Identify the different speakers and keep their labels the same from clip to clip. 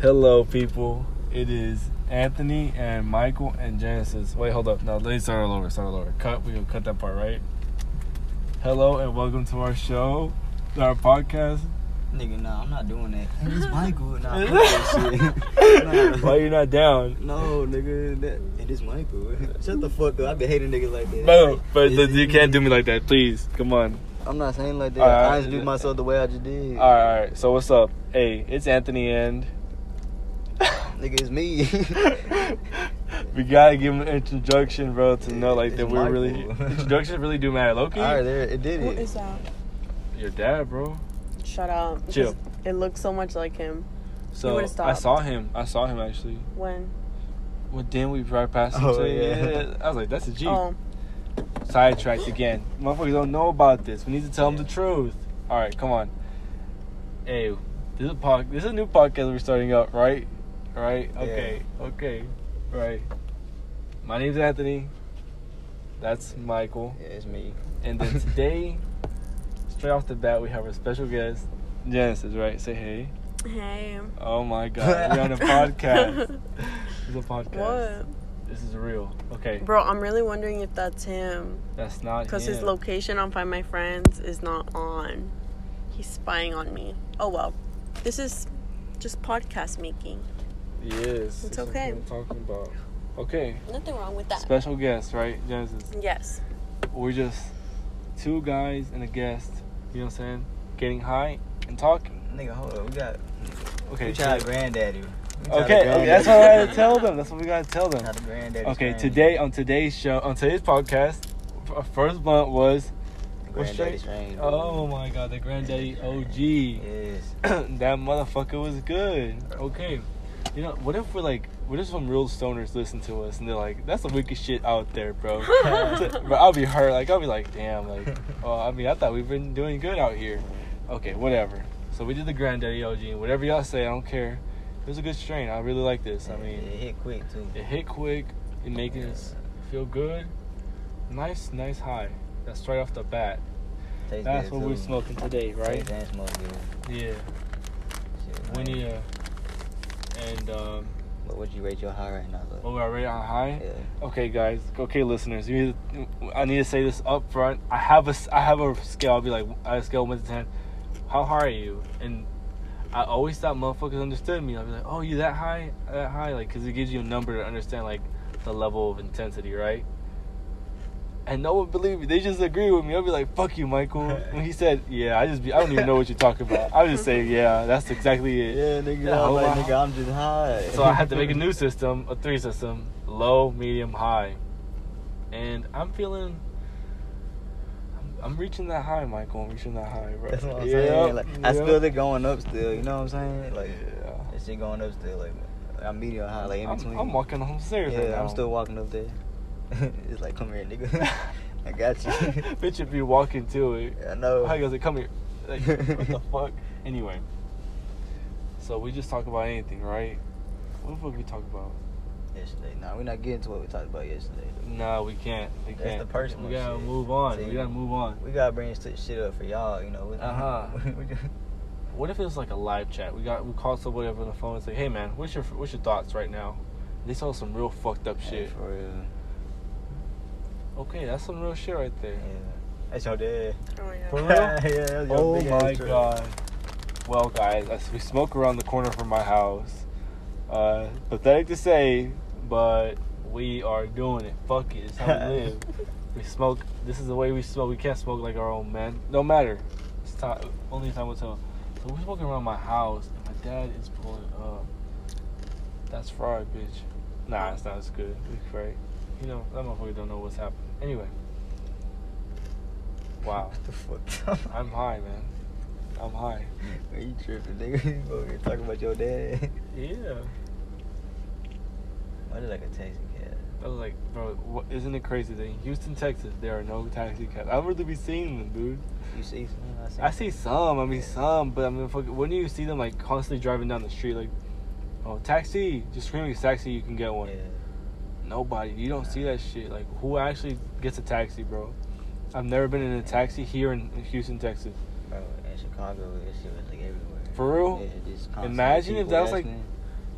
Speaker 1: Hello, people. It is Anthony and Michael and Genesis. Wait, hold up. No, let's start all over. Start all over. Cut. We gonna cut that part, right? Hello and welcome to our show, our podcast.
Speaker 2: Nigga, nah, I'm not doing that. It's Michael. Nah, fuck that shit.
Speaker 1: Why you not down?
Speaker 2: No, nigga, that, it is Michael. Shut the fuck up. I been hating niggas like that.
Speaker 1: No, but you can't do me like that, please. Come on.
Speaker 2: I'm not saying like that. I do myself the way I just did.
Speaker 1: All right, all right. So what's up? Hey, it's Anthony and.
Speaker 2: Nigga, it's me.
Speaker 1: we gotta give him an introduction, bro, to know like that
Speaker 2: It's
Speaker 1: we're really
Speaker 2: Michael.
Speaker 1: introductions really do matter. Loki,
Speaker 2: Alright, there, it did
Speaker 3: Who
Speaker 2: it.
Speaker 3: is that?
Speaker 1: your dad, bro.
Speaker 3: Shut up.
Speaker 1: Chill.
Speaker 3: It looks so much like him.
Speaker 1: So I saw him. I saw him actually.
Speaker 3: When?
Speaker 1: Well, then we drive past him.
Speaker 2: Oh,
Speaker 1: today.
Speaker 2: yeah.
Speaker 1: I was like, that's a G.
Speaker 3: Oh,
Speaker 1: Sidetracked again. Motherfuckers don't know about this. We need to tell them the truth. All right, come on. Hey, this is a pod, This is a new podcast we're starting up, right? Right? Okay. Okay. Right. My name's Anthony. That's Michael.
Speaker 2: Yeah, it's me.
Speaker 1: And then today, straight off the bat, we have a special guest, Genesis. Right? Say hey.
Speaker 3: hey.
Speaker 1: Oh my God, we're on a podcast. It's a podcast.
Speaker 3: What?
Speaker 1: This is real. Okay,
Speaker 3: Bro, I'm really wondering if that's him.
Speaker 1: that's not
Speaker 3: Because his location on Find My Friends is not on. He's spying on me. Oh well. This is just podcast making.
Speaker 1: Yes,
Speaker 3: It's
Speaker 1: this
Speaker 3: okay.
Speaker 1: what I'm talking about. Okay,
Speaker 3: Nothing wrong with that.
Speaker 1: special guest, right, Genesis?
Speaker 3: yes.
Speaker 1: We're just two guys and a guest. You know what I'm saying? Getting high and talking.
Speaker 2: Nigga, hold up. We got.
Speaker 1: Okay.
Speaker 2: we tried
Speaker 1: so-
Speaker 2: granddaddy. We
Speaker 1: okay, okay,
Speaker 2: granddaddy.
Speaker 1: that's what I gotta tell them. That's what we gotta tell them.
Speaker 2: Granddaddy
Speaker 1: Okay,
Speaker 2: strain.
Speaker 1: today on today's show, on today's podcast, our first blunt was
Speaker 2: The
Speaker 1: what's
Speaker 2: granddaddy
Speaker 1: straight?
Speaker 2: strain.
Speaker 1: Oh my god, the granddaddy OG.
Speaker 2: Yes.
Speaker 1: that motherfucker was good. Okay. You know, what if we're like, what if some real stoners listen to us and they're like, that's the wicked shit out there, bro. but I'll be hurt. Like, I'll be like, damn, like, oh, I mean, I thought we've been doing good out here. Okay, whatever. So we did the granddaddy OG. Whatever y'all say, I don't care. It was a good strain. I really like this. I mean,
Speaker 2: it hit quick too.
Speaker 1: it hit quick. It making us feel good. Nice, nice high. That's right off the bat.
Speaker 2: Tastes
Speaker 1: That's what we're smoking today, right?
Speaker 2: Taste and smoke good.
Speaker 1: Yeah.
Speaker 2: Shit,
Speaker 1: you, uh, and um,
Speaker 2: What would you rate your high right now, though?
Speaker 1: oh, we're already on high.
Speaker 2: Yeah.
Speaker 1: Okay, guys. Okay, listeners. You need, I need to say this up front. I have a, I have a scale. I'll be like, I scale one to ten. How high are you? And I always thought motherfuckers understood me. I'd be like, oh, you that high? That high? Like, cause it gives you a number to understand like the level of intensity, right? And no one believed me. They just agree with me. I'll be like, "Fuck you, Michael." When he said, "Yeah," I just be, I don't even know what you're talking about. I just say, "Yeah, that's exactly it."
Speaker 2: Yeah, nigga.
Speaker 1: Yeah,
Speaker 2: I'm like, nigga, I'm just high.
Speaker 1: So I had to make a new system, a three system, low, medium, high, and I'm feeling. I'm, I'm reaching that high, Michael. I'm reaching that high, bro.
Speaker 2: That's what I'm
Speaker 1: Yep,
Speaker 2: saying. Like, I feel it going up still. You know what I'm saying? Like,
Speaker 1: Yeah.
Speaker 2: that shit going up still. Like, I'm medium high, like in
Speaker 1: I'm,
Speaker 2: between.
Speaker 1: I'm walking home stairs
Speaker 2: Yeah,
Speaker 1: now.
Speaker 2: I'm still walking up there. it's like, come here, nigga. I got you.
Speaker 1: Bitch, should be walking to it.
Speaker 2: I know.
Speaker 1: How you guys like, come here? Like, what the fuck? Anyway, so we just talk about anything, right? What the fuck we talk about?
Speaker 2: Yesterday. Nah, we're not getting to what we talked about yesterday. though.
Speaker 1: No, we can't. We
Speaker 2: That's
Speaker 1: can't.
Speaker 2: the personal
Speaker 1: We gotta
Speaker 2: shit.
Speaker 1: move on.
Speaker 2: See?
Speaker 1: we gotta move on.
Speaker 2: We gotta bring this shit up for y'all, you know.
Speaker 1: Uh-huh. What if it was like a live chat? We got we called somebody up on the phone and say, "Hey man, what's your what's your thoughts right now?" They saw some real fucked up
Speaker 2: Hey,
Speaker 1: shit.
Speaker 2: For real.
Speaker 1: Okay, that's some real shit right there.
Speaker 2: Yeah. That's your dad.
Speaker 3: Oh yeah.
Speaker 1: For real?
Speaker 2: yeah, that's your
Speaker 1: Oh my
Speaker 2: truck.
Speaker 1: god. Well, guys, as we smoke around the corner from my house. Uh, pathetic to say, but we are doing it. Fuck it, it's how we live. we smoke. This is the way we smoke. We can't smoke like our own man. No matter. It's time. Only time will tell. So we're smoking around my house, and my dad is pulling up. That's fried, bitch. Nah, it's not as good. It's right. You know, that motherfucker don't know what's happening. Anyway. Wow.
Speaker 2: What the fuck?
Speaker 1: I'm high, man. I'm high.
Speaker 2: Are you tripping, nigga? You over here talking about your dad?
Speaker 1: Yeah.
Speaker 2: Why did like a taxi cab?
Speaker 1: I was like, bro, what, isn't it crazy that in Houston, Texas, there are no taxi cabs? I'd really be seeing them, dude.
Speaker 2: You see some?
Speaker 1: I see some. I mean, some, but I mean, fuck, when do you see them like constantly driving down the street, like, oh, taxi, just screaming taxi, you can get one.
Speaker 2: Yeah.
Speaker 1: Nobody. You don't see that shit. Like, who actually gets a taxi, bro? I've never been in a taxi here in Houston, Texas.
Speaker 2: Bro, in Chicago, that shit was like everywhere.
Speaker 1: For real?
Speaker 2: Yeah,
Speaker 1: Imagine if that was, like-
Speaker 2: asking.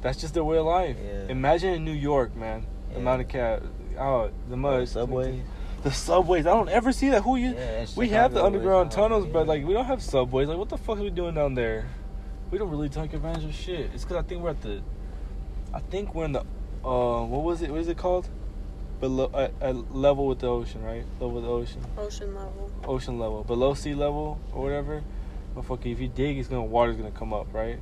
Speaker 1: That's just their way of life.
Speaker 2: Yeah.
Speaker 1: Imagine in New York, man. The
Speaker 2: Yeah.
Speaker 1: amount of cat. Oh, the mud.
Speaker 2: the subways.
Speaker 1: The subways. I don't ever see that. Who you?
Speaker 2: Yeah,
Speaker 1: we have the underground tunnels, but like we don't have subways. Like, what the fuck are we doing down there? We don't really take advantage of shit. It's because I think we're at the. I think we're in the. Uh, what was it? What is it called? Below at, at level with the ocean, right? Level with the ocean.
Speaker 3: Ocean level.
Speaker 1: Ocean level, below sea level or whatever. But fuck, if you dig, it's gonna water's gonna come up, right?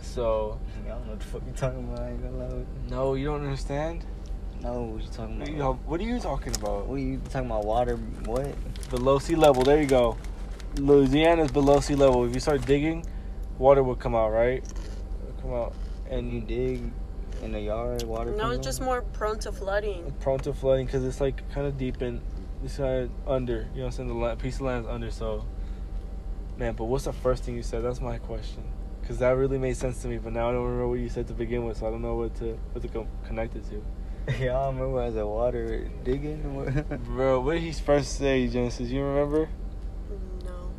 Speaker 1: So
Speaker 2: I don't know what the fuck you talking about. I ain't gonna lie. with
Speaker 1: no, you don't understand.
Speaker 2: No, what you talking
Speaker 1: What
Speaker 2: about?
Speaker 1: are you, what are you talking about?
Speaker 2: What are you talking about? Water? What?
Speaker 1: Below sea level. There you go. Louisiana's below sea level. If you start digging, water will come out, right? It'll come out,
Speaker 2: And you dig in the yard, water.
Speaker 3: No, it's just more prone to flooding.
Speaker 1: prone to flooding because it's like kind of deep in this side under. You know what I'm saying? The land, piece of land is under. So, man, but what's the first thing you said? That's my question. Cause that really made sense to me, but now I don't remember what you said to begin with, so I don't know what to what to co- connect it to.
Speaker 2: Yeah, I don't remember as a water digging.
Speaker 1: Bro, what did he first say, Genesis? You remember?
Speaker 3: No.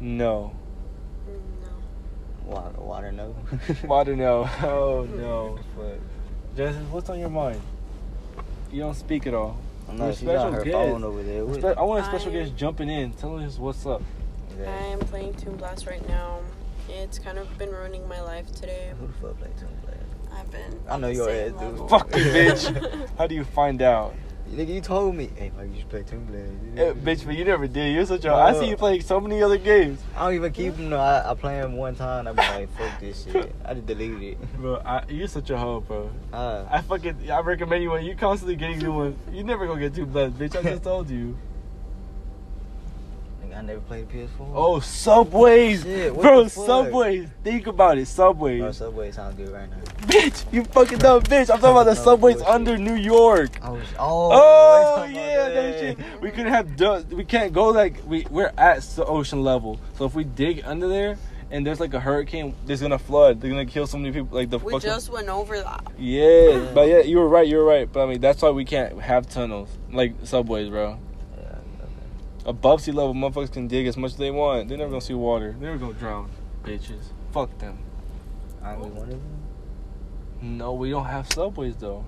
Speaker 1: No.
Speaker 3: No.
Speaker 2: water, water, no.
Speaker 1: Water, no. Oh no.
Speaker 2: Fuck.
Speaker 1: Genesis, what's on your mind? You don't speak at all.
Speaker 2: I'm
Speaker 1: You're a
Speaker 2: not. Got
Speaker 1: special
Speaker 2: her
Speaker 1: guest.
Speaker 2: phone over there. What?
Speaker 1: Spe- I want a special
Speaker 3: I-
Speaker 1: guest jumping in, telling us what's up.
Speaker 3: I am playing Toon Blast right now. It's kind of been ruining my life today.
Speaker 2: Who the fuck play Toon Blast?
Speaker 3: I've been.
Speaker 2: I know
Speaker 3: the
Speaker 2: your
Speaker 3: same
Speaker 2: ass, dude.
Speaker 3: level.
Speaker 1: Fuck you, bitch. How do you find out?
Speaker 2: Nigga, you told me. Hey, Mike, you should play Toon Blast.
Speaker 1: Eh, bitch, but you never did. You're such a. I see you playing so many other games.
Speaker 2: I don't even keep them. though. I, I play them one time. I be like, fuck this shit. I just deleted it.
Speaker 1: Bro, I, you're such a hoe, bro.
Speaker 2: Uh,
Speaker 1: I fucking. I recommend you one. you constantly getting new ones. You never gonna get Toon Blast, bitch. I just told you.
Speaker 2: Nigga, I never played PS4.
Speaker 1: Oh, Subways,
Speaker 2: Shit,
Speaker 1: bro. Subways. Think about it, Subways.
Speaker 2: Bro, Subway sounds good right now.
Speaker 1: Bitch, you fucking dumb bitch. I'm talking about the
Speaker 2: No
Speaker 1: subways
Speaker 2: bullshit.
Speaker 1: under New York.
Speaker 2: Oh, I was, oh,
Speaker 1: Oh,
Speaker 2: I was talking
Speaker 1: yeah,
Speaker 2: about
Speaker 1: that shit. We couldn't have done. We can't go like we we're at the ocean level. So if we dig under there and there's like a hurricane, there's gonna flood. They're gonna kill so many people. Like the
Speaker 3: We
Speaker 1: fucking.
Speaker 3: just went over that.
Speaker 1: Yeah, but yeah, you were right. You were right. But I mean, that's why we can't have tunnels like subways, bro. Above sea level, motherfuckers can dig as much as they want. They're never gonna see water. They're never gonna drown, bitches. Fuck them.
Speaker 2: I was one of them.
Speaker 1: No, we don't have subways though.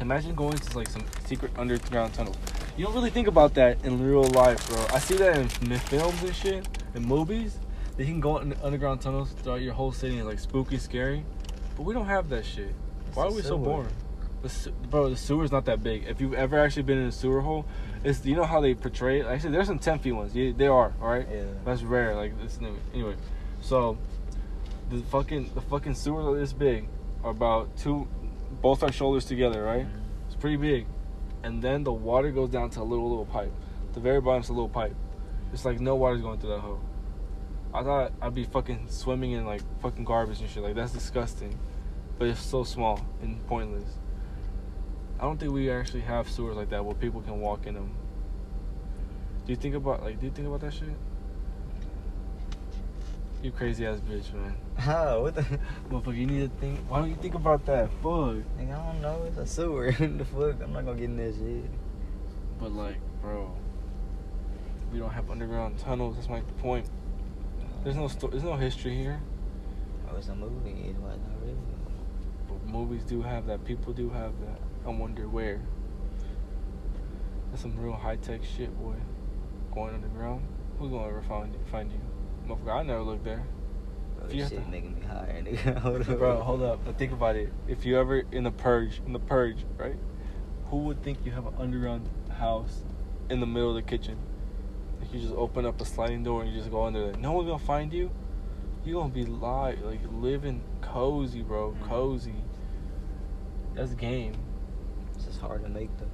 Speaker 1: Imagine going to like some secret underground tunnels. You don't really think about that in real life, bro. I see that in films and shit, in movies. They can go in underground tunnels throughout your whole city and it's like spooky, scary. But we don't have that shit. Why are
Speaker 2: It's
Speaker 1: we so
Speaker 2: sewer.
Speaker 1: boring? The bro, the sewer's not that big. If you've ever actually been in a sewer hole, it's you know how they portray it. Actually, there's some ten feet ones. Yeah, they are. All right.
Speaker 2: Yeah.
Speaker 1: That's rare. Like this. Anyway, so the fucking the fucking sewers are this big, about two, both our shoulders together, right? Mm-hmm. It's pretty big, and then the water goes down to a little little pipe. The very bottom's a little pipe. It's like no water's going through that hole. I thought I'd be fucking swimming in like fucking garbage and shit. Like that's disgusting, but it's so small and pointless. I don't think we actually have sewers like that where people can walk in them. Do you think about like? Do you think about that shit? You crazy ass bitch, man.
Speaker 2: How? What the?
Speaker 1: Motherfucker, you need to think. Why don't you think about that? Fuck.
Speaker 2: Nigga, I don't know. It's a sewer. the fuck? I'm not gonna get in that shit.
Speaker 1: But like, bro, we don't have underground tunnels. That's my point. There's no sto- there's no history here.
Speaker 2: Oh, it's a movie. It's not really.
Speaker 1: But movies do have that. People do have that. I wonder where. That's some real high tech shit, boy. Going underground. Who's gonna ever find you? Find you? Motherfucker, I never looked there.
Speaker 2: Bro, this shit
Speaker 1: to-
Speaker 2: making me higher, nigga. Hold up.
Speaker 1: Bro, hold up. But think about it. If you ever in the purge, in the purge, right? Who would think you have an underground house in the middle of the kitchen? Like you just open up a sliding door and you just go under there. No one's gonna find you. You gonna be live, like living cozy, bro.
Speaker 2: Mhm.
Speaker 1: Cozy. That's game.
Speaker 2: It's hard to make though.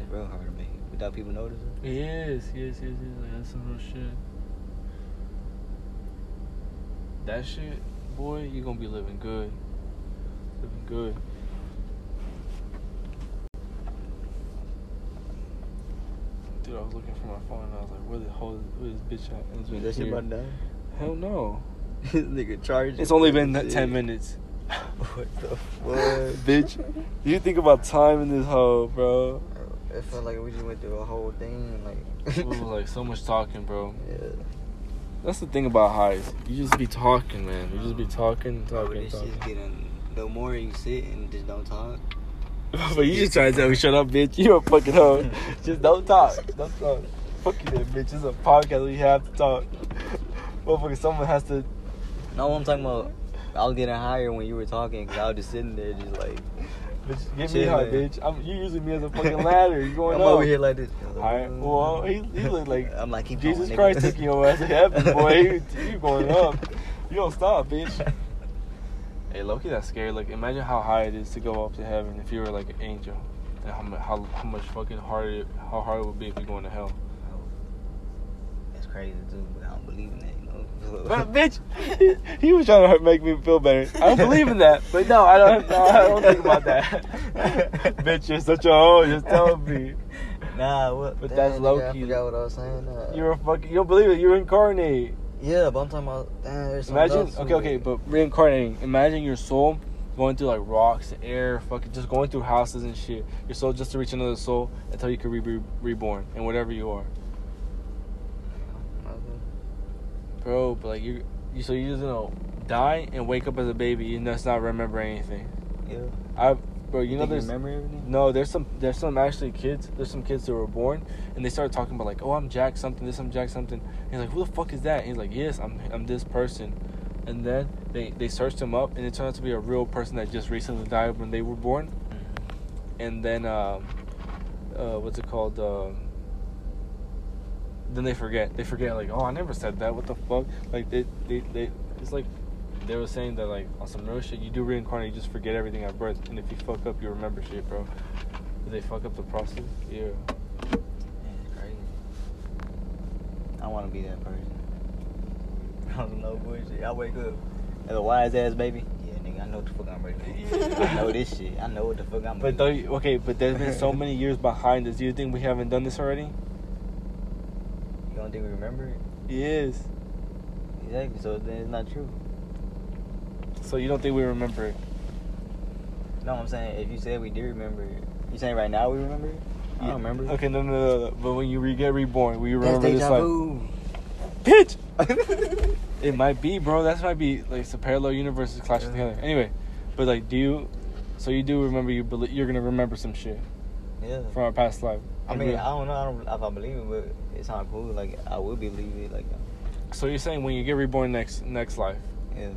Speaker 2: It's real hard to make without people noticing.
Speaker 1: Yes, yes, yes, yes. Like that's some real shit. That shit, boy, you gonna be living good. Living good. Dude, I was looking for my phone and I was like, where the hell is, where is this bitch at?
Speaker 2: Is that shit about to die?
Speaker 1: Hell no.
Speaker 2: this nigga charged.
Speaker 1: It's only been 10 minutes.
Speaker 2: What the fuck?
Speaker 1: bitch, you think about time in this hole, bro.
Speaker 2: It felt like we just went through a whole thing. Like,
Speaker 1: It was like so much talking, bro.
Speaker 2: yeah.
Speaker 1: That's the thing about highs. You just be talking, man. You just be talking,
Speaker 2: Bro,
Speaker 1: talking,
Speaker 2: this shit's
Speaker 1: talking.
Speaker 2: getting. The more you sit and just don't talk.
Speaker 1: but you just trying to tell me, shut up, bitch. You a fucking hoe. just don't talk. Don't talk. Fuck you, then, bitch. It's a podcast. We have to talk. Motherfucker, someone has to.
Speaker 2: No, I'm talking about. I was getting higher when you were talking because I was just sitting there, just like
Speaker 1: Bitch, get me high, bitch. I'm, you using me as a fucking ladder. You going
Speaker 2: I'm
Speaker 1: up.
Speaker 2: over here like this.
Speaker 1: Alright, well, he, he look like
Speaker 2: I'm like, keep
Speaker 1: Jesus
Speaker 2: going,
Speaker 1: Christ taking your ass to heaven, boy. You, you going up. You don't stop, bitch. Hey, Loki, that's scary. Like, imagine how high it is to go up to heaven if you were like an angel, and how how, how much fucking hard it, how hard it would be if you're going to hell.
Speaker 2: That's crazy but I don't believe in that. You know?
Speaker 1: But bitch, he, he was trying to make me feel better. I don't believe in that, but no, I don't. No, I don't think about that. bitch, you're such a hoe. Just tell me.
Speaker 2: Nah, what?
Speaker 1: But
Speaker 2: Damn,
Speaker 1: that's
Speaker 2: nigga,
Speaker 1: low-key.
Speaker 2: I forgot what I was saying. Uh,
Speaker 1: You're a fucking. You don't believe it. You're incarnate.
Speaker 2: yeah, but I'm talking about. Damn, there's
Speaker 1: Imagine,
Speaker 2: else
Speaker 1: okay, okay, but reincarnating. Imagine your soul going through like rocks, air, fucking just going through houses and shit. Your soul just to reach another soul until you can be re- reborn and whatever you are, bro. But like you, you so you just know die and wake up as a baby and just not remember anything.
Speaker 2: Yeah.
Speaker 1: I, bro, you know there's no, there's some there's some actually kids. There's some kids that were born and they started talking about like, oh, I'm Jack something, this I'm Jack something. And he's like, who the fuck is that? And he's like, yes, I'm I'm this person. And then they they searched him up and it turned out to be a real person that just recently died when they were born. And then um, uh, what's it called? Um then they forget. They forget like, oh, I never said that. What the fuck? Like they they, they it's like they were saying that like on some real shit, you do reincarnate, you just forget everything at birth, and if you fuck up, you remember shit, bro. Did they fuck up the process? Yeah.
Speaker 2: Yeah, it's crazy. I want to be that person. I don't know bullshit. I wake up as a wise ass baby. Yeah, nigga, I know what the fuck I'm ready for. I know this shit. I know what the fuck I'm.
Speaker 1: But don't you, okay, but there's been so many years behind us. Do you think we haven't done this already?
Speaker 2: Don't think we remember it?
Speaker 1: Yes.
Speaker 2: Exactly. So then it's not true.
Speaker 1: So you don't think we remember it?
Speaker 2: No, I'm saying if you said we did remember it, you saying right now we remember it? I don't remember.
Speaker 1: Okay, no, no, no, no. But when you re- get reborn, will you
Speaker 2: That's
Speaker 1: remember this
Speaker 2: vu.
Speaker 1: Bitch. It might be, bro. That's might be like some parallel universes clashing
Speaker 2: Yeah.
Speaker 1: together. Anyway, but like, do you? So you do remember you believe you're gonna remember some shit
Speaker 2: yeah.
Speaker 1: from our past life?
Speaker 2: I mean. I don't know I don't, if I believe it, but it sounds cool. Like I would believe it. Like, uh,
Speaker 1: So you're saying when you get reborn next next life,
Speaker 2: yeah.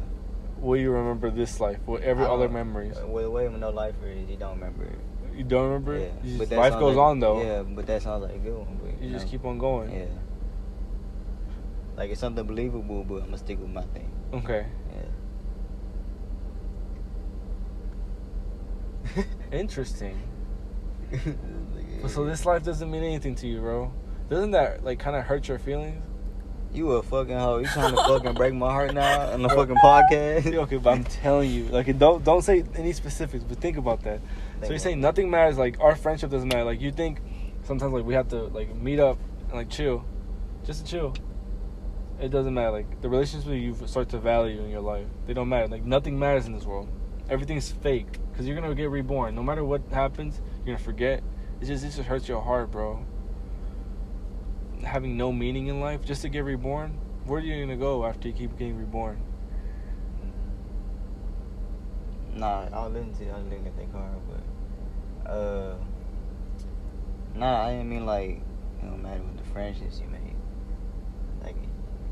Speaker 1: will you remember this life? Will every other memories?
Speaker 2: Uh, well, the way with no life is you don't remember it.
Speaker 1: You don't remember?
Speaker 2: Yeah,
Speaker 1: it?
Speaker 2: But
Speaker 1: just, life goes
Speaker 2: like-
Speaker 1: on though.
Speaker 2: Yeah, but that sounds like a good one. But,
Speaker 1: You just
Speaker 2: know,
Speaker 1: keep on going.
Speaker 2: Yeah. Like it's something believable, but I'm gonna stick with my thing.
Speaker 1: Okay.
Speaker 2: Yeah.
Speaker 1: Interesting. So this life doesn't mean anything to you, bro. Doesn't that like kind of hurt your feelings?
Speaker 2: You a fucking hoe. You trying to fucking break my heart now on the fucking podcast?
Speaker 1: Okay, but I'm telling you, like, don't don't say any specifics, but think about that. so you're saying nothing matters. Like our friendship doesn't matter. Like you think sometimes like we have to like meet up and like chill, just to chill. It doesn't matter. Like the relationships you start to value in your life, they don't matter. Like nothing matters in this world. Everything's fake because you're gonna get reborn. No matter what happens, you're gonna forget. It just it just hurts your heart, bro. Having no meaning in life just to get reborn. Where are you gonna go after you keep getting reborn?
Speaker 2: Nah, I was listening to I was looking at that car, but uh, nah, I didn't mean like it don't matter with the friendships you made. Like